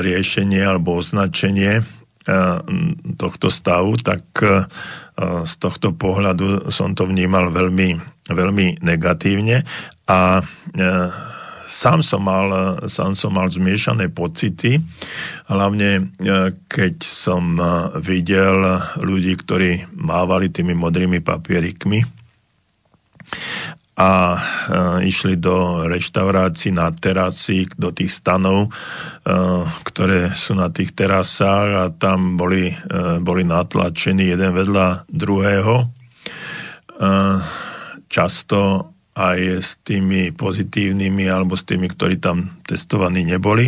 riešenie alebo označenie tohto stavu, tak z tohto pohľadu som to vnímal veľmi, veľmi negatívne. A sám som mal, sám som mal zmiešané pocity, hlavne keď som videl ľudí, ktorí mávali tými modrými papierikmi a e, išli do reštaurácií na terasy, do tých stanov, e, ktoré sú na tých terasách a tam boli, e, boli natlačení jeden vedľa druhého. E, často aj s tými pozitívnymi alebo s tými, ktorí tam testovaní neboli.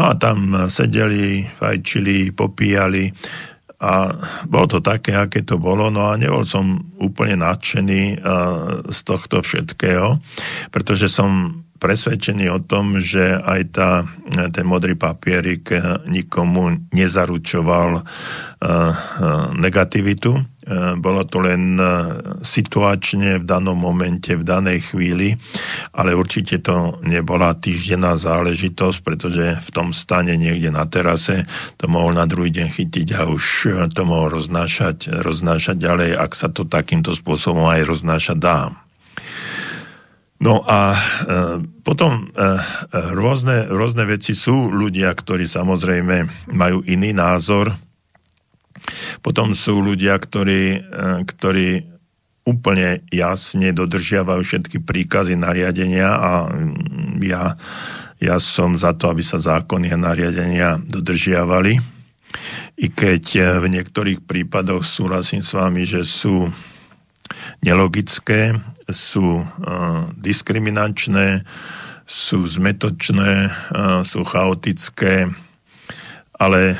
No a tam sedeli, fajčili, popíjali a bolo to také, aké to bolo, no a nebol som úplne nadšený z tohto všetkého, pretože som presvedčený o tom, že aj tá, ten modrý papierik nikomu nezaručoval negativitu, E, bolo to len e, situačne v danom momente, v danej chvíli, ale určite to nebola týždenná záležitosť, pretože v tom stane niekde na terase to mohol na druhý deň chytiť a už e, to mohol roznášať, roznášať ďalej, ak sa to takýmto spôsobom aj roznášať dá. No a e, potom e, rôzne, rôzne veci sú ľudia, ktorí samozrejme majú iný názor, potom sú ľudia, ktorí, e, ktorí úplne jasne dodržiavajú všetky príkazy, nariadenia a mm, ja, ja som za to, aby sa zákony a nariadenia dodržiavali. I keď e, v niektorých prípadoch súhlasím s vami, že sú nelogické, sú uh, diskriminačné, sú zmetočné, sú chaotické, ale e,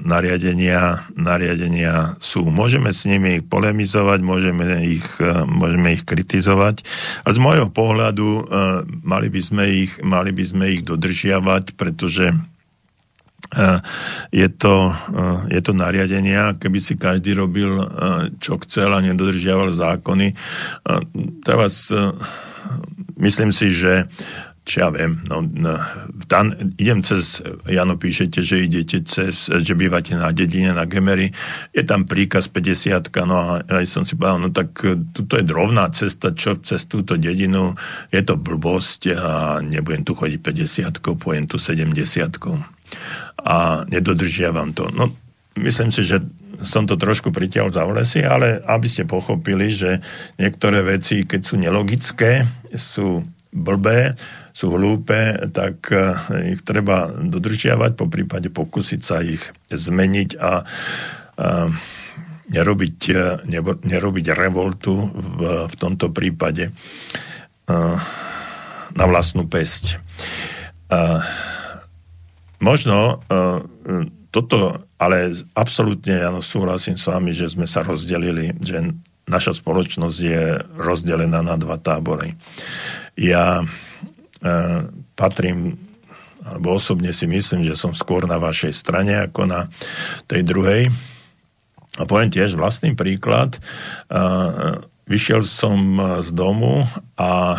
nariadenia, nariadenia sú. Môžeme s nimi polemizovať, môžeme ich, e, môžeme ich kritizovať, ale z môjho pohľadu e, mali by sme ich, mali by sme ich dodržiavať, pretože je to, je to nariadenia, keby si každý robil, čo chcel a nedodržiaval zákony. Teraz myslím si, že čo ja viem, no, dan, idem cez, Jano píšete, že idete cez, že bývate na dedine, na Gemery, je tam príkaz 50, no a aj som si povedal, no tak tuto je rovná cesta, čo cez túto dedinu, je to blbosť a nebudem tu chodiť 50, pojem tu 70 a nedodržiavam to. No, myslím si, že som to trošku pritiaľ za vlesy, ale aby ste pochopili, že niektoré veci, keď sú nelogické, sú blbé, sú hlúpe, tak eh, ich treba dodržiavať, po prípade pokúsiť sa ich zmeniť a, a nerobiť, eh, nebo, nerobiť revoltu v, v tomto prípade a, na vlastnú pesť. A, možno a, toto, ale absolútne ja súhlasím s vami, že sme sa rozdelili, že naša spoločnosť je rozdelená na dva tábory. Ja patrím alebo osobne si myslím, že som skôr na vašej strane ako na tej druhej. A poviem tiež vlastný príklad. Vyšiel som z domu a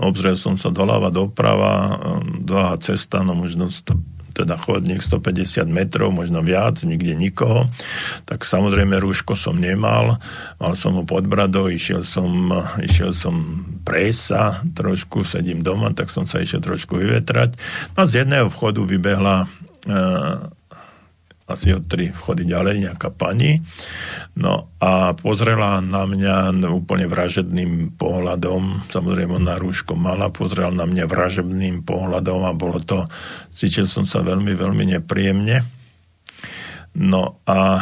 obzrel som sa doľava, doprava, dlhá cesta, no možno teda chodník 150 metrov, možno viac, nikde nikoho, tak samozrejme rúško som nemal, mal som ho pod bradou, išiel som, išiel som prejsť sa trošku, sedím doma, tak som sa išiel trošku vyvetrať. No z jedného vchodu vybehla uh, asi o tri vchody ďalej nejaká pani. No a pozrela na mňa úplne vražedným pohľadom, samozrejme na rúško mala, pozrela na mňa vražedným pohľadom a bolo to, cítil som sa veľmi, veľmi nepríjemne. No a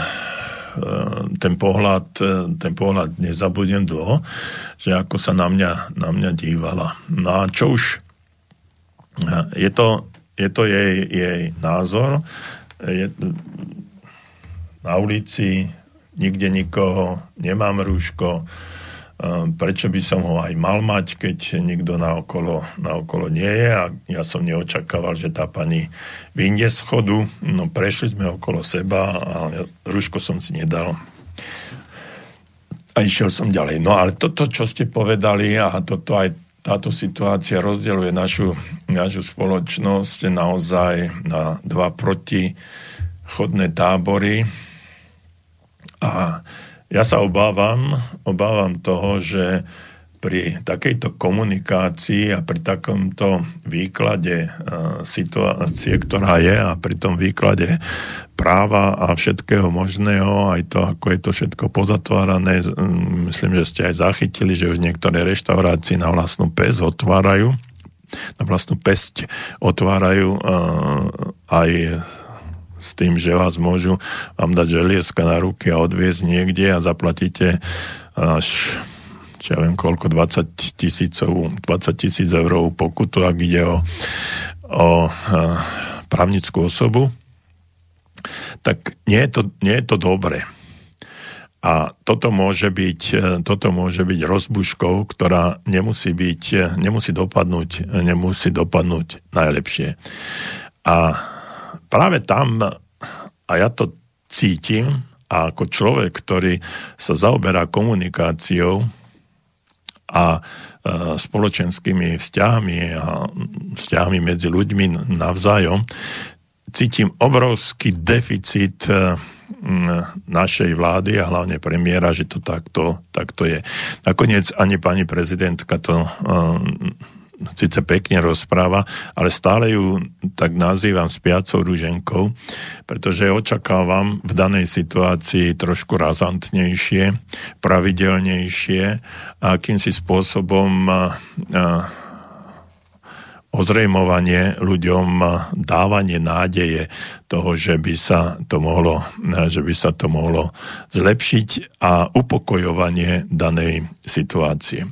ten pohľad, ten pohľad nezabudnem dlho, že ako sa na mňa, na mňa dívala. No a čo už je to, je to jej, jej názor, je, na ulici nikde nikoho, nemám rúško, prečo by som ho aj mal mať, keď nikto na okolo, nie je? A ja som neočakával, že tá pani vyjde z chodu, no prešli sme okolo seba a rúško som si nedal. A išiel som ďalej. No ale toto, čo ste povedali a toto aj táto situácia rozdeľuje našu, našu spoločnosť naozaj na dva protichodné tábory. A ja sa obávam, obávam toho, že pri takejto komunikácii a pri takomto výklade situácie, ktorá je a pri tom výklade práva a všetkého možného, aj to, ako je to všetko pozatvárané, myslím, že ste aj zachytili, že už niektoré reštaurácie na vlastnú pes otvárajú, na vlastnú pesť otvárajú aj s tým, že vás môžu vám dať želieska na ruky a odviezť niekde a zaplatíte až čo ja viem koľko, 20 tisícov, 20 tisíc eur pokutu, ak ide o, o právnickú osobu, tak nie je to, nie je to dobre. A toto môže byť, toto môže byť rozbuškou, ktorá nemusí byť, nemusí dopadnúť, nemusí dopadnúť najlepšie. A práve tam, a ja to cítim, a ako človek, ktorý sa zaoberá komunikáciou, a e, spoločenskými vzťahmi a vzťahmi medzi ľuďmi navzájom, cítim obrovský deficit e, našej vlády a hlavne premiéra, že to takto, takto je. Nakoniec ani pani prezidentka to e, síce pekne rozpráva, ale stále ju tak nazývam spiacou ruženkou, pretože očakávam v danej situácii trošku razantnejšie, pravidelnejšie a akýmsi spôsobom ozrejmovanie ľuďom, dávanie nádeje toho, že by sa to mohlo, že by sa to mohlo zlepšiť a upokojovanie danej situácie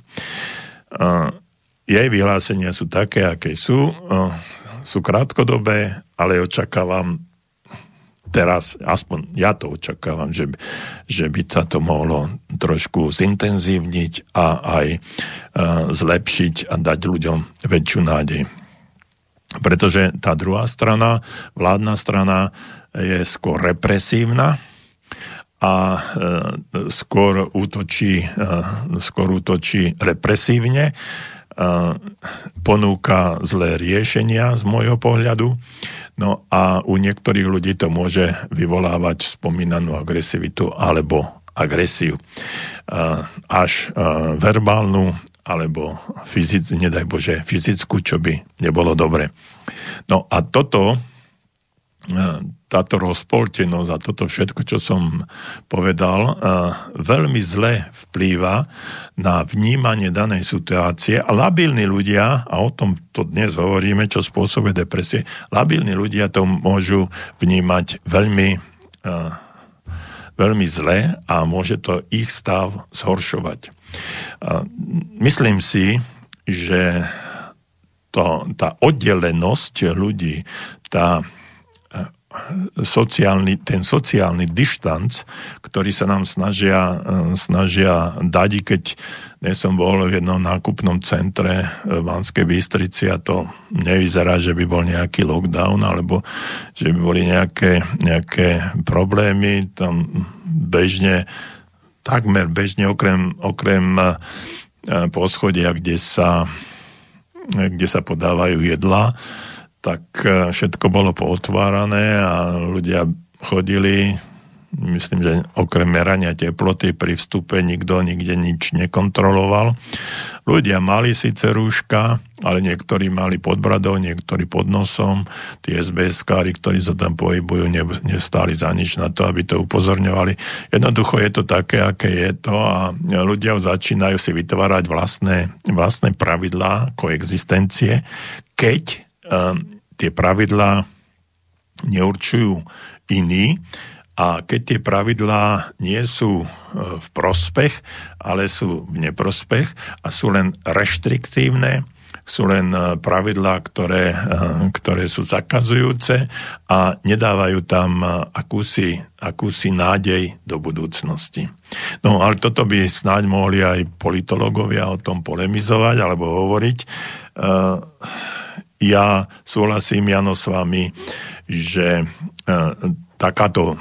jej vyhlásenia sú také, aké sú. Sú krátkodobé, ale očakávam teraz, aspoň ja to očakávam, že, že by sa to mohlo trošku zintenzívniť a aj zlepšiť a dať ľuďom väčšiu nádej. Pretože tá druhá strana, vládna strana, je skôr represívna a e, skôr útočí, e, skôr útočí represívne ponúka zlé riešenia z môjho pohľadu. No a u niektorých ľudí to môže vyvolávať spomínanú agresivitu alebo agresiu. Až verbálnu alebo fyzic, nedaj Bože, fyzickú, čo by nebolo dobre. No a toto táto rozpoltenosť a toto všetko, čo som povedal, veľmi zle vplýva na vnímanie danej situácie a labilní ľudia, a o tom to dnes hovoríme, čo spôsobuje depresie, labilní ľudia to môžu vnímať veľmi, veľmi zle a môže to ich stav zhoršovať. Myslím si, že to, tá oddelenosť ľudí, tá sociálny, ten sociálny dištanc, ktorý sa nám snažia, e, snažia dať, keď dnes som bol v jednom nákupnom centre v Banskej Bystrici a to nevyzerá, že by bol nejaký lockdown alebo že by boli nejaké, nejaké problémy. Tam bežne, takmer bežne, okrem, okrem e, poschodia, kde sa, kde sa podávajú jedla, tak e, všetko bolo pootvárané a ľudia chodili, myslím, že okrem merania teploty pri vstupe nikto nikde nič nekontroloval. Ľudia mali síce rúška, ale niektorí mali pod bradou, niektorí pod nosom. Tí SBS-kári, ktorí sa tam pohybujú, nestáli za nič na to, aby to upozorňovali. Jednoducho je to také, aké je to a ľudia začínajú si vytvárať vlastné, vlastné pravidlá koexistencie, keď Ehm, tie pravidlá neurčujú iní A keď tie pravidlá nie sú v prospech, ale sú v neprospech a sú len reštriktívne, sú len e, pravidlá, ktoré, e, ktoré sú zakazujúce a nedávajú tam e, akúsi, akúsi nádej do budúcnosti. No ale toto by snáď mohli aj politológovia o tom polemizovať alebo hovoriť. Ja súhlasím, Jano, s vami, že takáto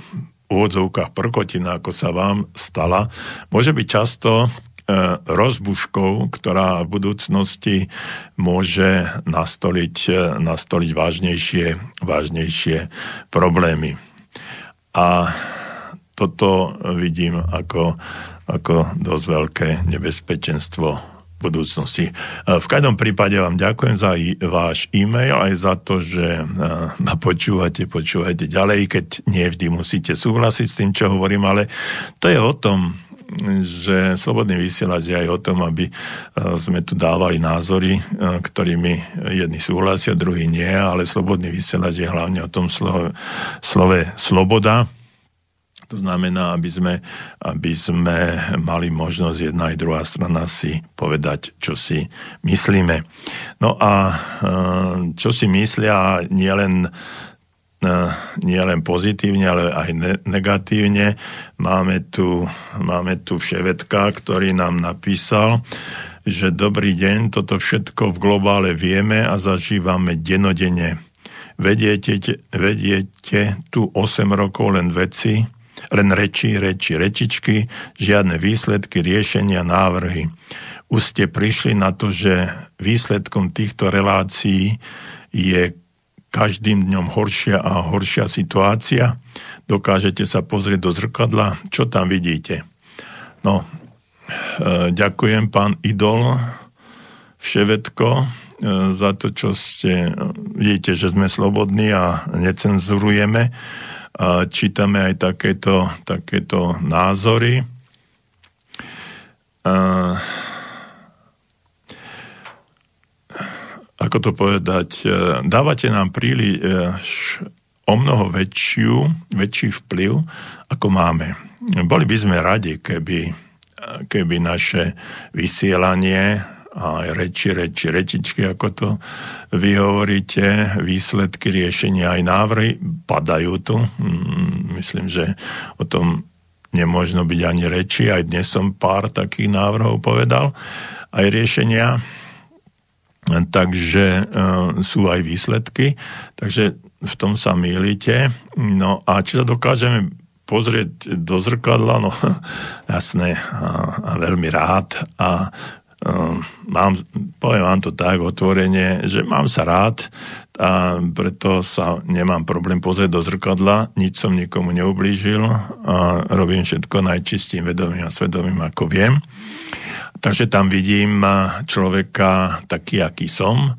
úvodzovkách prkotina, ako sa vám stala, môže byť často E, rozbuškou, ktorá v budúcnosti môže nastoliť, e, nastoliť vážnejšie, vážnejšie problémy. A toto vidím ako, ako dosť veľké nebezpečenstvo budúcnosti. E, v každom prípade vám ďakujem za váš e-mail aj za to, že ma počúvate, počúvate ďalej, keď nie vždy musíte súhlasiť s tým, čo hovorím, ale to je o tom, že slobodný vysielač je aj o tom, aby e, sme tu dávali názory, e, ktorými jedni súhlasia, druhí nie, ale slobodný vysielač je hlavne o tom slove, slove sloboda, to znamená, aby sme, aby sme mali možnosť jedna aj druhá strana si povedať, čo si myslíme. No a e, čo si myslia nielen nie len pozitívne, ale aj ne- negatívne. Máme tu, máme tu Vševedka, ktorý nám napísal, že dobrý deň, toto všetko v globále vieme a zažívame denodene. Vediete, vediete tu 8 rokov len veci, len reči, reči, rečičky, žiadne výsledky, riešenia, návrhy. Už ste prišli na to, že výsledkom týchto relácií je každým dňom horšia a horšia situácia. Dokážete sa pozrieť do zrkadla, čo tam vidíte. No, e, ďakujem pán Idol Vševetko e, za to, čo ste... Vidíte, že sme slobodní a necenzurujeme. Čítame aj takéto, takéto názory. Ako to povedať, e, dávate nám príliš e, o mnoho väčšiu, väčší vplyv, ako máme. Boli by sme radi, keby, keby naše vysielanie a reči, reči, retičky, ako to vy hovoríte, výsledky riešenia aj návrhy padajú tu. Mm, myslím, že o tom nemôžno byť ani reči. Aj dnes som pár takých návrhov povedal. Aj riešenia takže uh, sú aj výsledky, takže v tom sa mýlite. No a či sa dokážeme pozrieť do zrkadla, no jasné, a, a veľmi rád a mám, poviem vám to tak otvorene, že mám sa rád a preto sa nemám problém pozrieť do zrkadla, nič som nikomu neublížil a robím všetko najčistým vedomým a svedomým, ako viem. Takže tam vidím človeka taký, aký som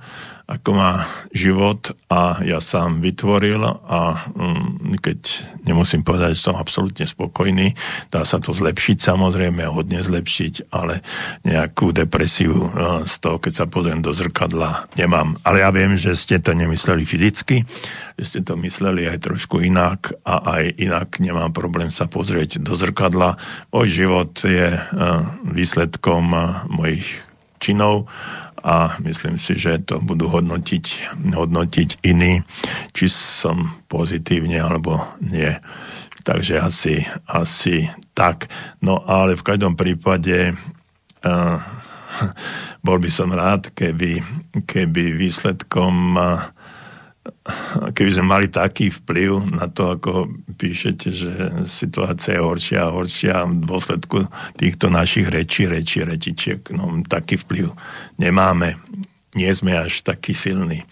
ako má život a ja sám vytvoril a um, keď nemusím povedať, že som absolútne spokojný, dá sa to zlepšiť samozrejme, hodne zlepšiť, ale nejakú depresiu uh, z toho, keď sa pozriem do zrkadla, nemám. Ale ja viem, že ste to nemysleli fyzicky, že ste to mysleli aj trošku inak a aj inak nemám problém sa pozrieť do zrkadla. Môj život je uh, výsledkom uh, mojich činov a myslím si, že to budú hodnotiť, hodnotiť iní, či som pozitívne alebo nie. Takže asi, asi tak. No ale v každom prípade uh, bol by som rád, keby, keby výsledkom uh, keby sme mali taký vplyv na to, ako píšete, že situácia je horšia a horšia v dôsledku týchto našich rečí, rečí, rečičiek, no taký vplyv nemáme. Nie sme až taký silní.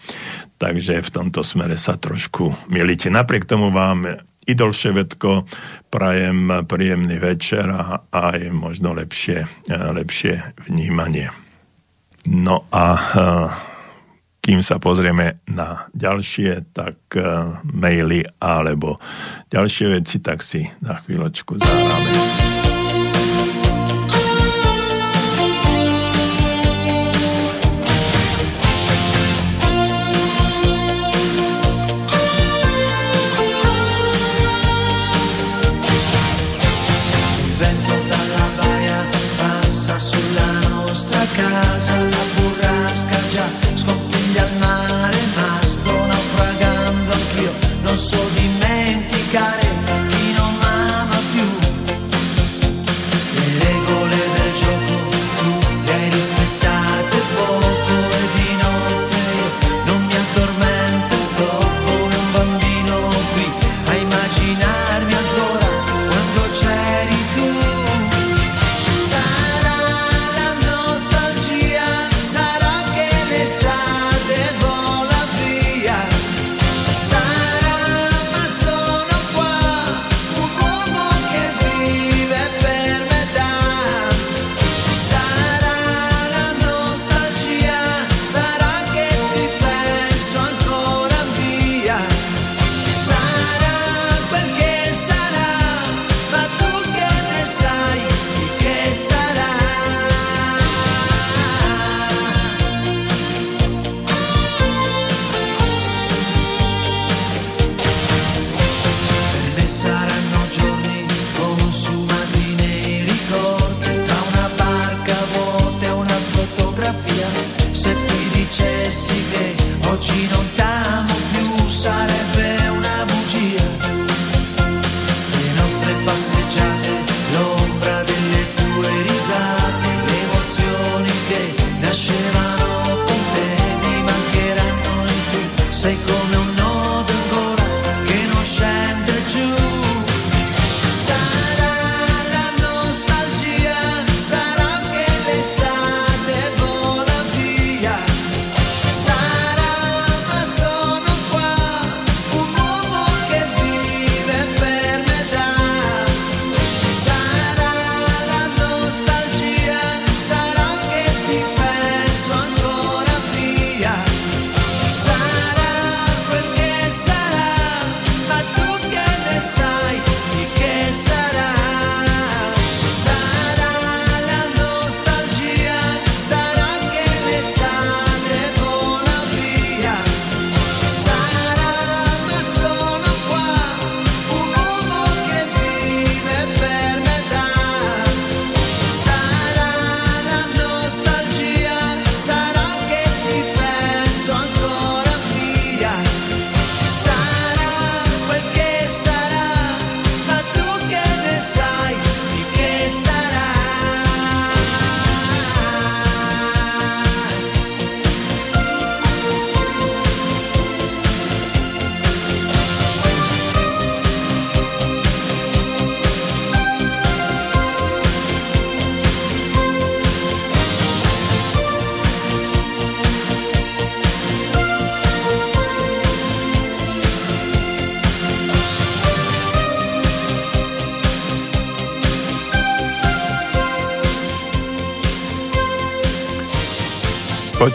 Takže v tomto smere sa trošku milíte. Napriek tomu vám Idol Ševetko, prajem príjemný večer a aj možno lepšie, lepšie vnímanie. No a kým sa pozrieme na ďalšie, tak uh, maily alebo ďalšie veci, tak si na chvíľočku zahráme.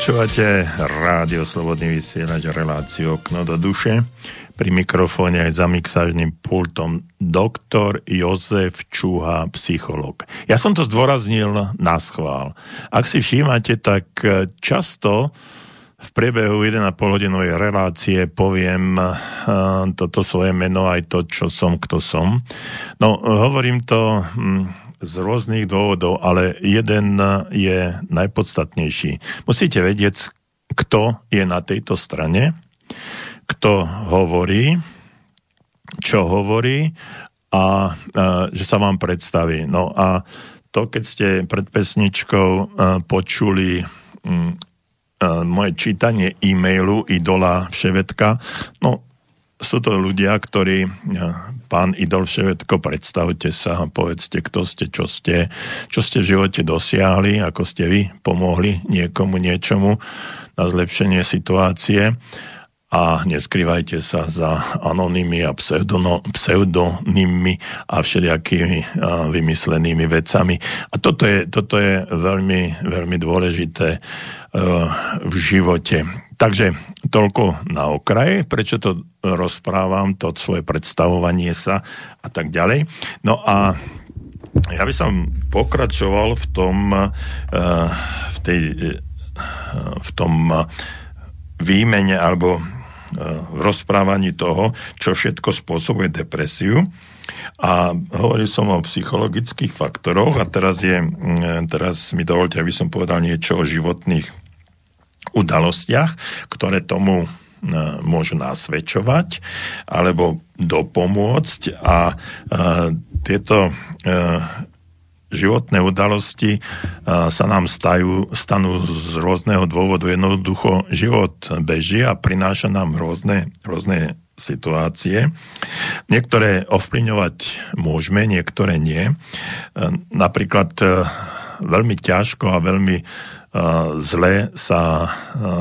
Počúvate rádio Slobodný vysielač reláciu Okno do duše. Pri mikrofóne aj za mixážnym pultom doktor Jozef Čuha, psycholog. Ja som to zdôraznil na schvál. Ak si všímate, tak často v priebehu 1,5 hodinovej relácie poviem uh, toto svoje meno, aj to, čo som, kto som. No, hovorím to um, z rôznych dôvodov, ale jeden je najpodstatnejší. Musíte vedieť, kto je na tejto strane, kto hovorí, čo hovorí a, a že sa vám predstaví. No a to, keď ste pred pesničkou a, počuli m, a, moje čítanie e-mailu Idola Vševedka, no sú to ľudia, ktorí, pán Idol Vševedko, predstavte sa a povedzte, kto ste, čo ste, čo ste v živote dosiahli, ako ste vy pomohli niekomu niečomu na zlepšenie situácie a neskrývajte sa za anonymy a pseudono, pseudonymy a všelijakými vymyslenými vecami. A toto je, toto je veľmi, veľmi dôležité uh, v živote. Takže toľko na okraje, prečo to rozprávam, to svoje predstavovanie sa a tak ďalej. No a ja by som pokračoval v tom, uh, v, tej, uh, v tom výmene alebo v rozprávaní toho, čo všetko spôsobuje depresiu. A hovoril som o psychologických faktoroch a teraz, je, teraz mi dovolte, aby som povedal niečo o životných udalostiach, ktoré tomu e, môžu nasvedčovať alebo dopomôcť a e, tieto e, životné udalosti sa nám stajú, stanú z rôzneho dôvodu. Jednoducho život beží a prináša nám rôzne, rôzne situácie. Niektoré ovplyvňovať môžeme, niektoré nie. Napríklad veľmi ťažko a veľmi zle sa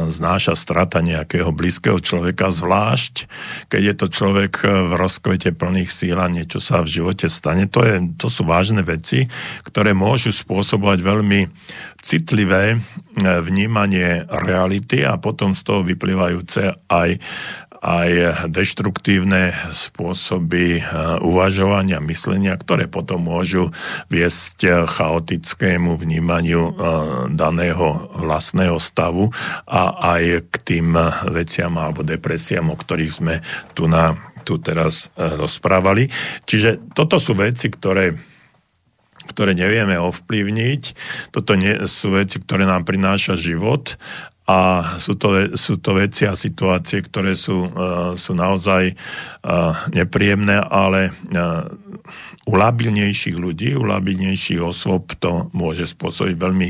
znáša strata nejakého blízkeho človeka, zvlášť keď je to človek v rozkvete plných síl a niečo sa v živote stane. To, je, to sú vážne veci, ktoré môžu spôsobovať veľmi citlivé vnímanie reality a potom z toho vyplývajúce aj aj deštruktívne spôsoby eh, uvažovania, myslenia, ktoré potom môžu viesť chaotickému vnímaniu eh, daného vlastného stavu a aj k tým veciam alebo depresiám, o ktorých sme tu, na, tu teraz eh, rozprávali. Čiže toto sú veci, ktoré ktoré nevieme ovplyvniť. Toto nie, sú veci, ktoré nám prináša život a sú to, sú to veci a situácie, ktoré sú, uh, sú naozaj uh, nepríjemné, ale uh, u labilnejších ľudí, u labilnejších osôb to môže spôsobiť veľmi,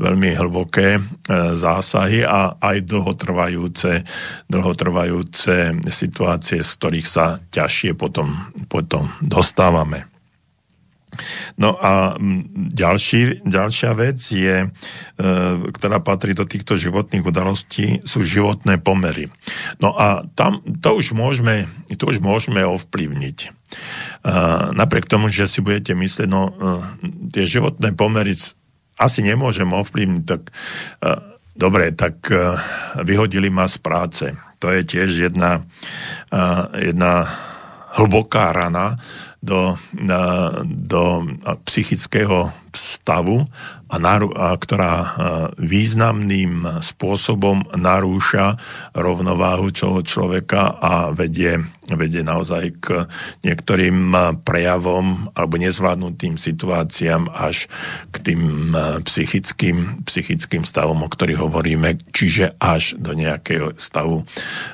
veľmi hlboké e, zásahy a aj dlhotrvajúce, dlhotrvajúce situácie, z ktorých sa ťažšie potom, potom dostávame. No a ďalší, ďalšia vec je, e, ktorá patrí do týchto životných udalostí, sú životné pomery. No a tam to už môžeme, to už môžeme ovplyvniť. E, napriek tomu, že si budete myslieť, no e, tie životné pomery asi nemôžem ovplyvniť, tak dobre, tak vyhodili ma z práce. To je tiež jedna, jedna hlboká rana, do, do psychického stavu, a, naru, a ktorá významným spôsobom narúša rovnováhu toho človeka a vedie, vedie naozaj k niektorým prejavom alebo nezvládnutým situáciám až k tým psychickým, psychickým stavom, o ktorých hovoríme, čiže až do nejakého stavu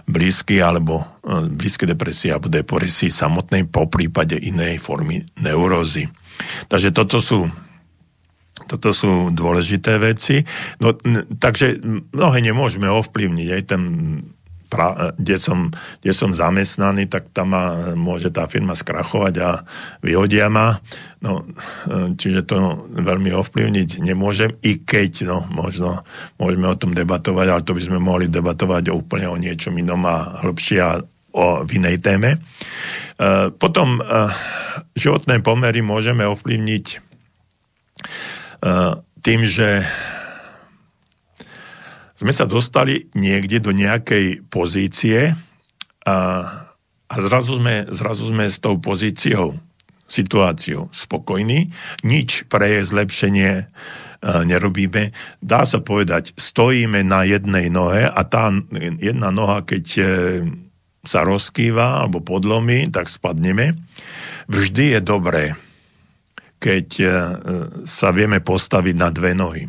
blízky alebo blízke depresie alebo depresie samotnej po prípade inej formy neurózy. Takže toto sú toto sú dôležité veci. No, takže mnohé nemôžeme ovplyvniť. Aj ten pra, kde, som, kde som zamestnaný, tak tam ma, môže tá firma skrachovať a vyhodia ma. No, čiže to veľmi ovplyvniť nemôžem, i keď, no, možno môžeme o tom debatovať, ale to by sme mohli debatovať úplne o niečom inom a hĺbšie a o, v inej téme. E, potom e, životné pomery môžeme ovplyvniť tým, že sme sa dostali niekde do nejakej pozície a, a zrazu, sme, zrazu sme s tou pozíciou, situáciou spokojní, nič pre jej zlepšenie nerobíme. Dá sa povedať, stojíme na jednej nohe a tá jedna noha, keď e, sa rozkýva alebo podlomí, tak spadneme. Vždy je dobré keď e, sa vieme postaviť na dve nohy.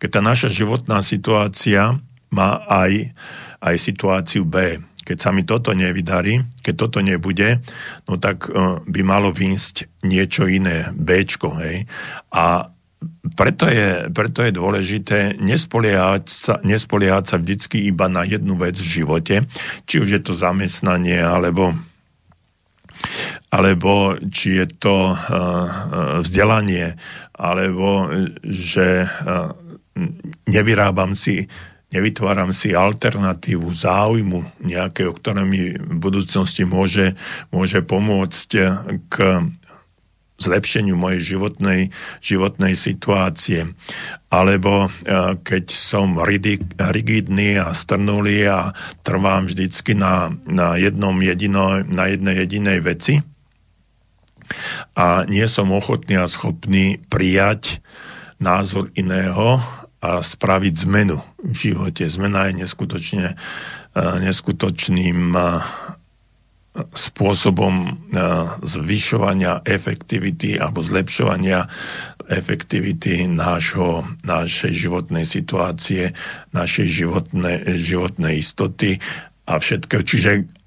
Keď tá naša životná situácia má aj, aj situáciu B. Keď sa mi toto nevydarí, keď toto nebude, no tak e, by malo výjsť niečo iné, B. Hej. A preto je, preto je dôležité nespoliehať sa, nespoliehať sa vždycky iba na jednu vec v živote, či už je to zamestnanie, alebo alebo či je to eh, eh, vzdelanie, alebo že eh, nevyrábam si, nevytváram si alternatívu záujmu nejakého, ktoré mi v budúcnosti môže, môže pomôcť k zlepšeniu mojej životnej, životnej situácie. Alebo keď som rigidný a strnulý a trvám vždycky na, na, jednom jedino, na jednej jedinej veci, a nie som ochotný a schopný prijať názor iného a spraviť zmenu v živote. Zmena je neskutočne, e, neskutočným e, spôsobom e, zvyšovania efektivity alebo zlepšovania efektivity nášho, našej životnej situácie, našej životnej, životnej istoty a všetko. Čiže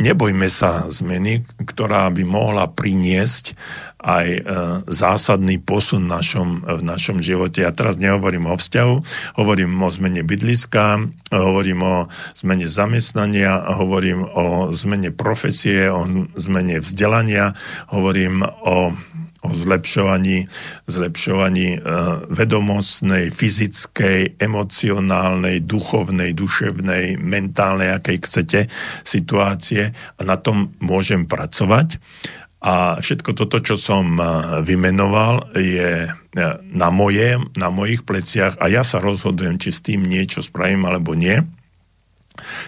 nebojme sa zmeny, ktorá by mohla priniesť aj e, zásadný posun v našom, v našom živote. Ja teraz nehovorím o vzťahu, hovorím o zmene bydliska, hovorím o zmene zamestnania, hovorím o zmene profesie, o zmene vzdelania, hovorím o o zlepšovaní, zlepšovaní e, vedomostnej, fyzickej, emocionálnej, duchovnej, duševnej, mentálnej, akej chcete situácie. A na tom môžem pracovať. A všetko toto, čo som e, vymenoval, je e, na, moje, na mojich pleciach. A ja sa rozhodujem, či s tým niečo spravím alebo nie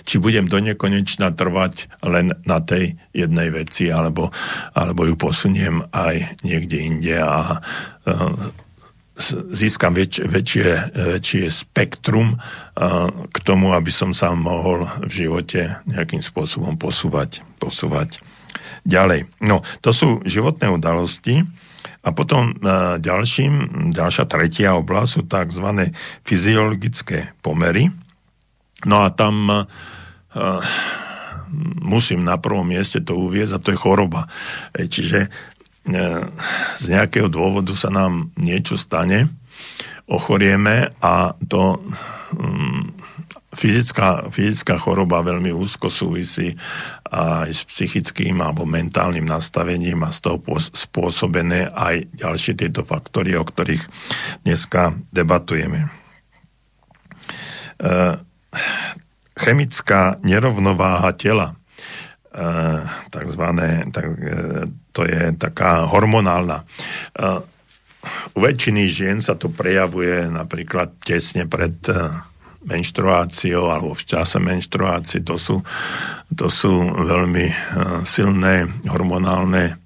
či budem do nekonečna trvať len na tej jednej veci, alebo, alebo ju posuniem aj niekde inde a získam väč, väčšie, väčšie spektrum k tomu, aby som sa mohol v živote nejakým spôsobom posúvať, posúvať ďalej. No, to sú životné udalosti. A potom ďalším, ďalšia tretia oblasť sú tzv. fyziologické pomery. No a tam uh, musím na prvom mieste to uviezť a to je choroba. Čiže z nejakého dôvodu sa nám niečo stane, ochorieme a to um, fyzická, fyzická choroba veľmi úzko súvisí aj s psychickým alebo mentálnym nastavením a z toho spôsobené aj ďalšie tieto faktory, o ktorých dneska debatujeme. E, chemická nerovnováha tela, e, takzvané, tak, e, to je taká hormonálna. U väčšiny žien sa to prejavuje napríklad tesne pred menštruáciou alebo v čase menštruácie. To sú, to sú veľmi silné hormonálne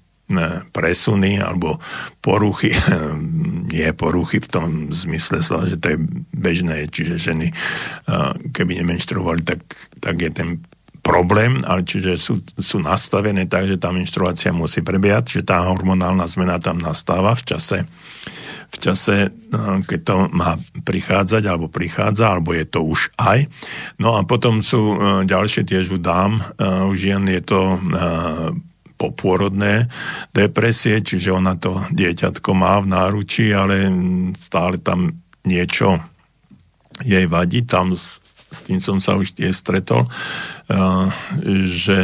presuny alebo poruchy, nie poruchy v tom zmysle že to je bežné, čiže ženy keby nemenštruovali, tak, tak je ten problém, ale čiže sú, sú nastavené tak, že tá menštruácia musí prebiehať, že tá hormonálna zmena tam nastáva v čase, v čase, keď to má prichádzať, alebo prichádza, alebo je to už aj. No a potom sú ďalšie tiež u dám, u žien je to popôrodné depresie, čiže ona to dieťatko má v náručí, ale stále tam niečo jej vadí, tam s tým som sa už tiež stretol, že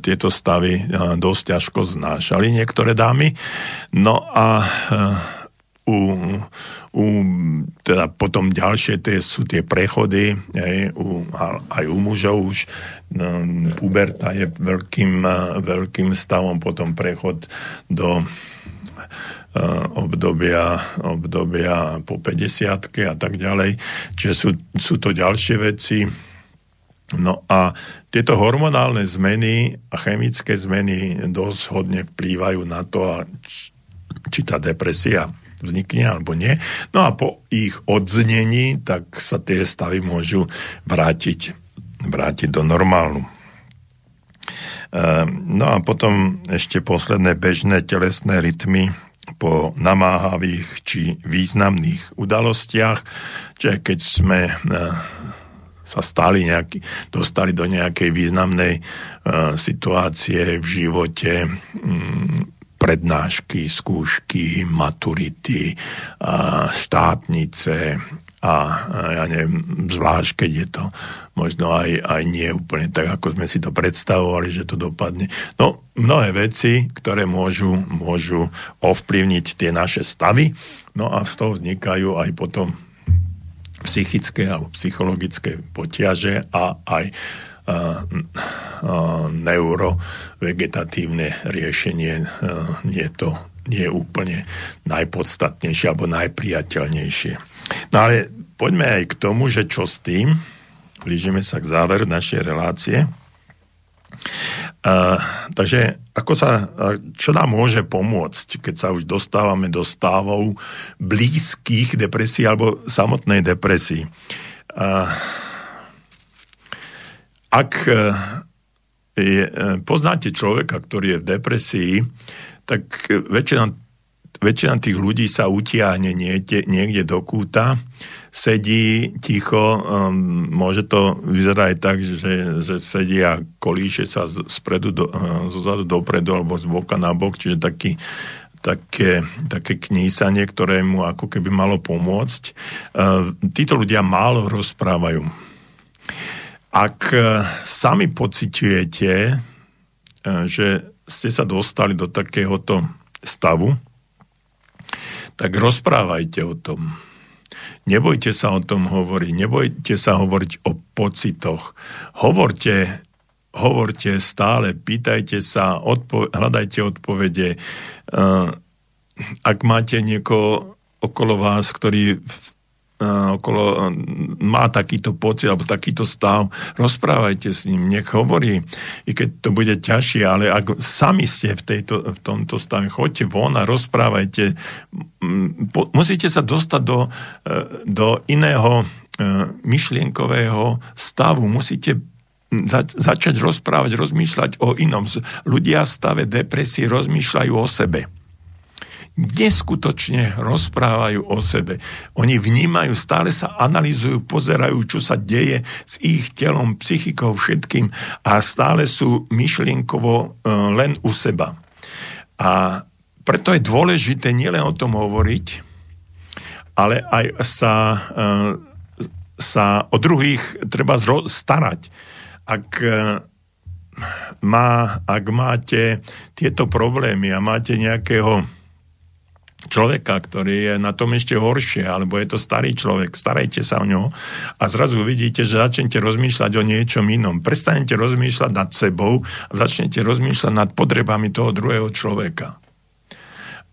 tieto stavy dosť ťažko znášali niektoré dámy. No a u, u, teda potom ďalšie tie, sú tie prechody, aj u, aj u mužov už no, puberta je veľkým, veľkým stavom, potom prechod do obdobia, obdobia po 50 a tak ďalej. Čiže sú, sú to ďalšie veci. No a tieto hormonálne zmeny a chemické zmeny dosť hodne vplývajú na to, či tá depresia vznikne alebo nie. No a po ich odznení, tak sa tie stavy môžu vrátiť, vrátiť do normálnu. Ehm, no a potom ešte posledné bežné telesné rytmy po namáhavých či významných udalostiach, čiže keď sme ehm, sa stali nejaký, dostali do nejakej významnej uh, situácie v živote, um, prednášky, skúšky, maturity, štátnice a ja neviem, zvlášť keď je to možno aj, aj nie úplne tak, ako sme si to predstavovali, že to dopadne. No, mnohé veci, ktoré môžu, môžu ovplyvniť tie naše stavy, no a z toho vznikajú aj potom psychické alebo psychologické potiaže a aj neurovegetatívne riešenie nie to nie je úplne najpodstatnejšie alebo najpriateľnejšie. No ale poďme aj k tomu, že čo s tým. Blížime sa k záveru našej relácie. Uh, takže ako sa, čo nám môže pomôcť, keď sa už dostávame do stavov blízkych depresí alebo samotnej depresii? Uh, ak e, je, e, poznáte človeka, ktorý je v depresii, tak väčšina, väčšina tých ľudí sa utiahne niekde, niekde do kúta, sedí ticho, um, môže to vyzerať aj tak, že, že a kolíše sa spredu do, uh, zozadu dopredu alebo z boka na bok, čiže taký, také, také knísanie, ktoré mu ako keby malo pomôcť. Títo ľudia málo rozprávajú ak e, sami pociťujete, e, že ste sa dostali do takéhoto stavu, tak rozprávajte o tom. Nebojte sa o tom hovoriť, nebojte sa hovoriť o pocitoch. Hovorte, hovorte stále, pýtajte sa, odpo- hľadajte odpovede. Uh, ak máte niekoho okolo vás, ktorý okolo, má takýto pocit alebo takýto stav, rozprávajte s ním, nech hovorí, i keď to bude ťažšie, ale ak sami ste v, tejto, v tomto stave, choďte von a rozprávajte. Musíte sa dostať do, e, do iného e, myšlienkového stavu. Musíte začať rozprávať, rozmýšľať o inom. Ľudia v stave depresie rozmýšľajú o sebe neskutočne rozprávajú o sebe. Oni vnímajú, stále sa analizujú, pozerajú, čo sa deje s ich telom, psychikou, všetkým a stále sú myšlienkovo uh, len u seba. A preto je dôležité nielen o tom hovoriť, ale aj sa, e, sa o druhých treba starať. Ak, e, má, ak máte tieto problémy a máte nejakého človeka, ktorý je na tom ešte horšie, alebo je to starý človek, starajte sa o ňo a zrazu uvidíte, že začnete rozmýšľať o niečom inom. Prestanete rozmýšľať nad sebou a začnete rozmýšľať nad potrebami toho druhého človeka.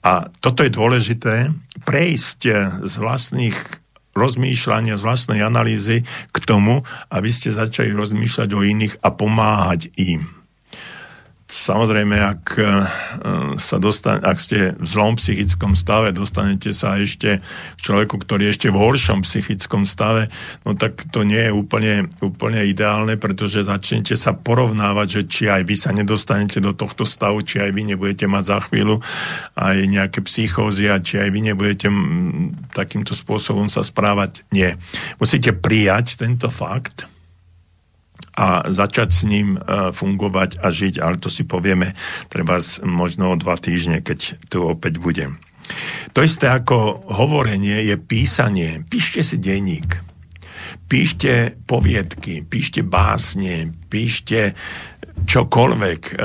A toto je dôležité, prejsť z vlastných rozmýšľania, z vlastnej analýzy k tomu, aby ste začali rozmýšľať o iných a pomáhať im. Samozrejme, ak, e, sa dostane, ak ste v zlom psychickom stave, dostanete sa ešte k človeku, ktorý je ešte v horšom psychickom stave, no tak to nie je úplne, úplne ideálne, pretože začnete sa porovnávať, že či aj vy sa nedostanete do tohto stavu, či aj vy nebudete mať za chvíľu aj nejaké psychózy a či aj vy nebudete takýmto spôsobom sa správať. Nie. Musíte prijať tento fakt, a začať s ním e, fungovať a žiť, ale to si povieme treba možno o dva týždne, keď tu opäť budem. To isté ako hovorenie je písanie. Píšte si denník. Píšte poviedky, píšte básne, píšte čokoľvek, e,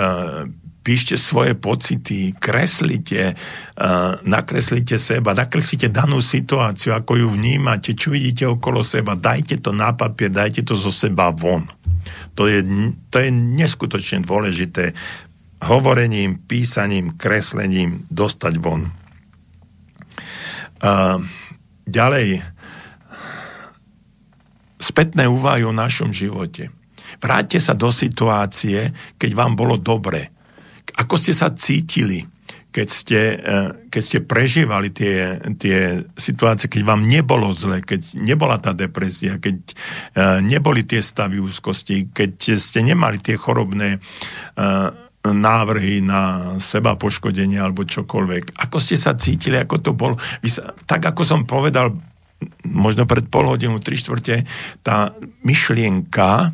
píšte svoje pocity, kreslite, uh, nakreslite seba, nakreslite danú situáciu, ako ju vnímate, čo vidíte okolo seba, dajte to na papier, dajte to zo seba von. To je, to je neskutočne dôležité. Hovorením, písaním, kreslením dostať von. Uh, ďalej, spätné úvahy o našom živote. Vráťte sa do situácie, keď vám bolo dobre. Ako ste sa cítili? Keď ste, eh, keď ste prežívali tie, tie situácie, keď vám nebolo zle, keď nebola tá depresia, keď eh, neboli tie stavy úzkosti, keď ste nemali tie chorobné eh, návrhy na seba poškodenie alebo čokoľvek. Ako ste sa cítili, ako to bolo? Tak ako som povedal, možno pred pol hodinu, tri štvrte, tá myšlienka,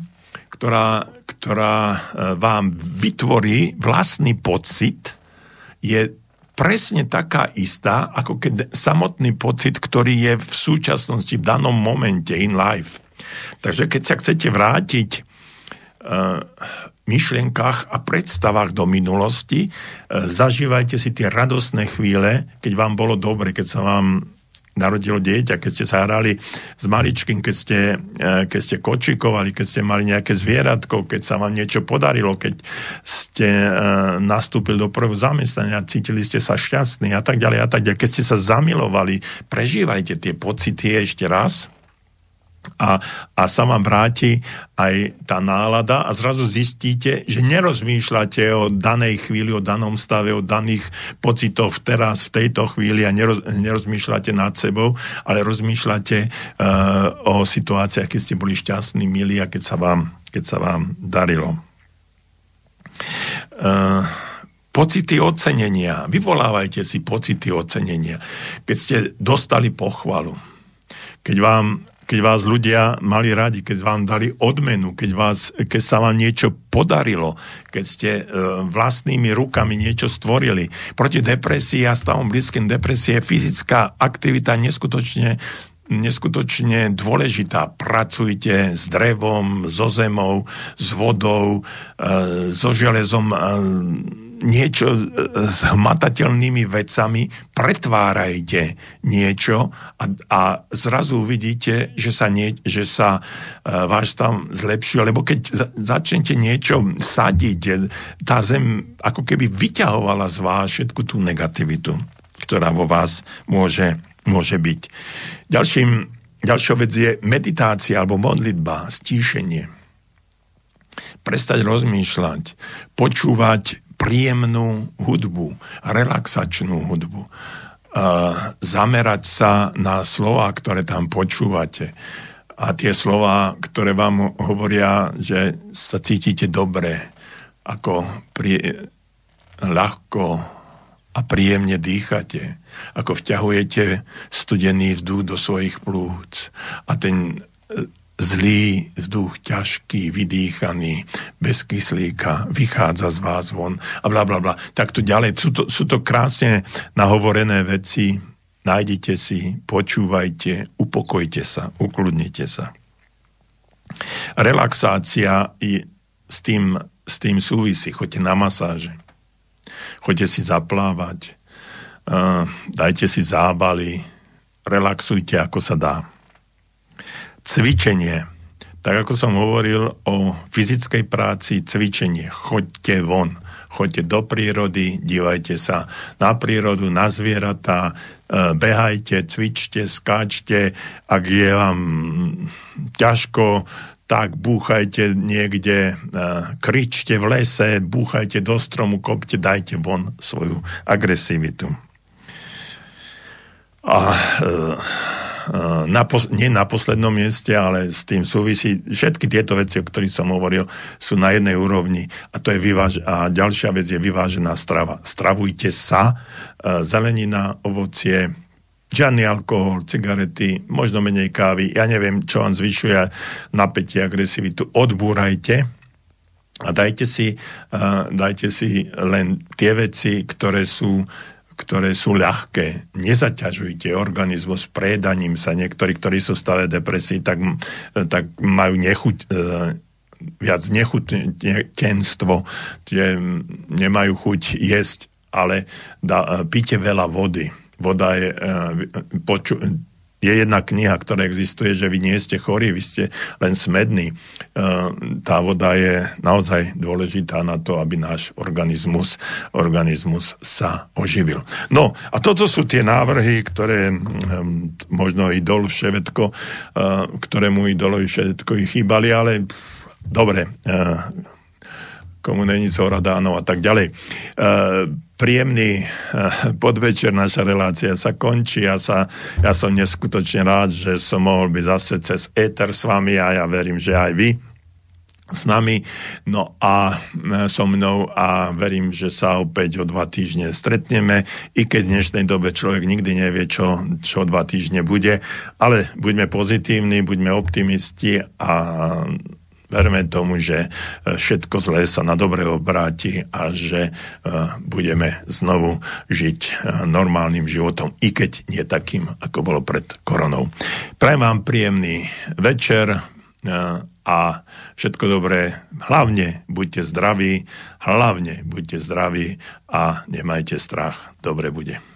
ktorá, ktorá vám vytvorí vlastný pocit, je presne taká istá, ako keď samotný pocit, ktorý je v súčasnosti, v danom momente in life. Takže keď sa chcete vrátiť uh, myšlienkach a predstavách do minulosti, uh, zažívajte si tie radostné chvíle, keď vám bolo dobre, keď sa vám narodilo dieťa, keď ste sa hrali s maličkým, keď ste, e, keď ste kočikovali, keď ste mali nejaké zvieratko, keď sa vám niečo podarilo, keď ste e, nastúpili do prvého zamestnania, cítili ste sa šťastní a tak ďalej a tak ďalej. Keď ste sa zamilovali, prežívajte tie pocity ešte raz a, a sa vám vráti aj tá nálada a zrazu zistíte, že nerozmýšľate o danej chvíli, o danom stave, o daných pocitoch teraz, v tejto chvíli a neroz, nerozmýšľate nad sebou, ale rozmýšľate uh, o situáciách, keď ste boli šťastní, milí a keď sa vám, keď sa vám darilo. Uh, pocity ocenenia. Vyvolávajte si pocity ocenenia. Keď ste dostali pochvalu, keď vám keď vás ľudia mali radi, keď vám dali odmenu, keď, vás, keď sa vám niečo podarilo, keď ste e, vlastnými rukami niečo stvorili. Proti depresii a stavom blízkym depresie je fyzická aktivita neskutočne neskutočne dôležitá. Pracujte s drevom, so zemou, s vodou, e, so železom, e, niečo e, s hmatateľnými vecami, pretvárajte niečo a, a zrazu uvidíte, že sa, nie, že sa uh, váš stav zlepšuje. Lebo keď za, začnete niečo sadiť, tá zem ako keby vyťahovala z vás všetku tú negativitu, ktorá vo vás môže, môže byť. Ďalším, ďalšou vec je meditácia alebo modlitba, stíšenie. Prestať rozmýšľať, počúvať príjemnú hudbu, relaxačnú hudbu. Zamerať sa na slova, ktoré tam počúvate. A tie slova, ktoré vám hovoria, že sa cítite dobre, ako pri, ľahko a príjemne dýchate, ako vťahujete studený vzduch do svojich plúc a ten zlý vzduch, ťažký, vydýchaný, bez kyslíka, vychádza z vás von a bla bla bla. Tak to ďalej. Sú to, sú to krásne nahovorené veci. Nájdite si, počúvajte, upokojte sa, ukludnite sa. Relaxácia i s tým, s tým súvisí. Choďte na masáže. Choďte si zaplávať. Uh, dajte si zábaly. Relaxujte, ako sa dá cvičenie. Tak ako som hovoril o fyzickej práci, cvičenie. Choďte von, choďte do prírody, dívajte sa na prírodu, na zvieratá, e, behajte, cvičte, skáčte. Ak je vám ťažko, tak búchajte niekde, e, kričte v lese, búchajte do stromu, kopte, dajte von svoju agresivitu. A e, na pos- nie na poslednom mieste, ale s tým súvisí. Všetky tieto veci, o ktorých som hovoril, sú na jednej úrovni a to je vyváž- a ďalšia vec je vyvážená strava. Stravujte sa, e, zelenina, ovocie, žiadny alkohol, cigarety, možno menej kávy, ja neviem, čo vám zvyšuje napätie, agresivitu, odbúrajte a dajte si, uh, dajte si len tie veci, ktoré sú ktoré sú ľahké. Nezaťažujte organizmus prejedaním sa. Niektorí, ktorí sú v stave depresii, tak, tak majú nechuť, e, viac nechutenstvo, tie nemajú chuť jesť, ale da, píte veľa vody. Voda je, e, poču, je jedna kniha, ktorá existuje, že vy nie ste chorí, vy ste len smední. E, tá voda je naozaj dôležitá na to, aby náš organizmus, organizmus sa oživil. No a toto sú tie návrhy, ktoré možno idol všetko, e, ktorému idolovi všetko ich chýbali, ale dobre, e, komu není zhora dáno a tak ďalej príjemný eh, podvečer, naša relácia sa končí. Ja, sa, ja som neskutočne rád, že som mohol byť zase cez éter s vami a ja verím, že aj vy s nami. No a eh, so mnou a verím, že sa opäť o dva týždne stretneme, i keď v dnešnej dobe človek nikdy nevie, čo, čo dva týždne bude, ale buďme pozitívni, buďme optimisti a verme tomu, že e, všetko zlé sa na dobre obráti a že e, budeme znovu žiť e, normálnym životom, i keď nie takým, ako bolo pred koronou. Prajem vám príjemný večer a všetko dobré. Hlavne buďte zdraví, hlavne buďte zdraví a nemajte strach. Dobre bude.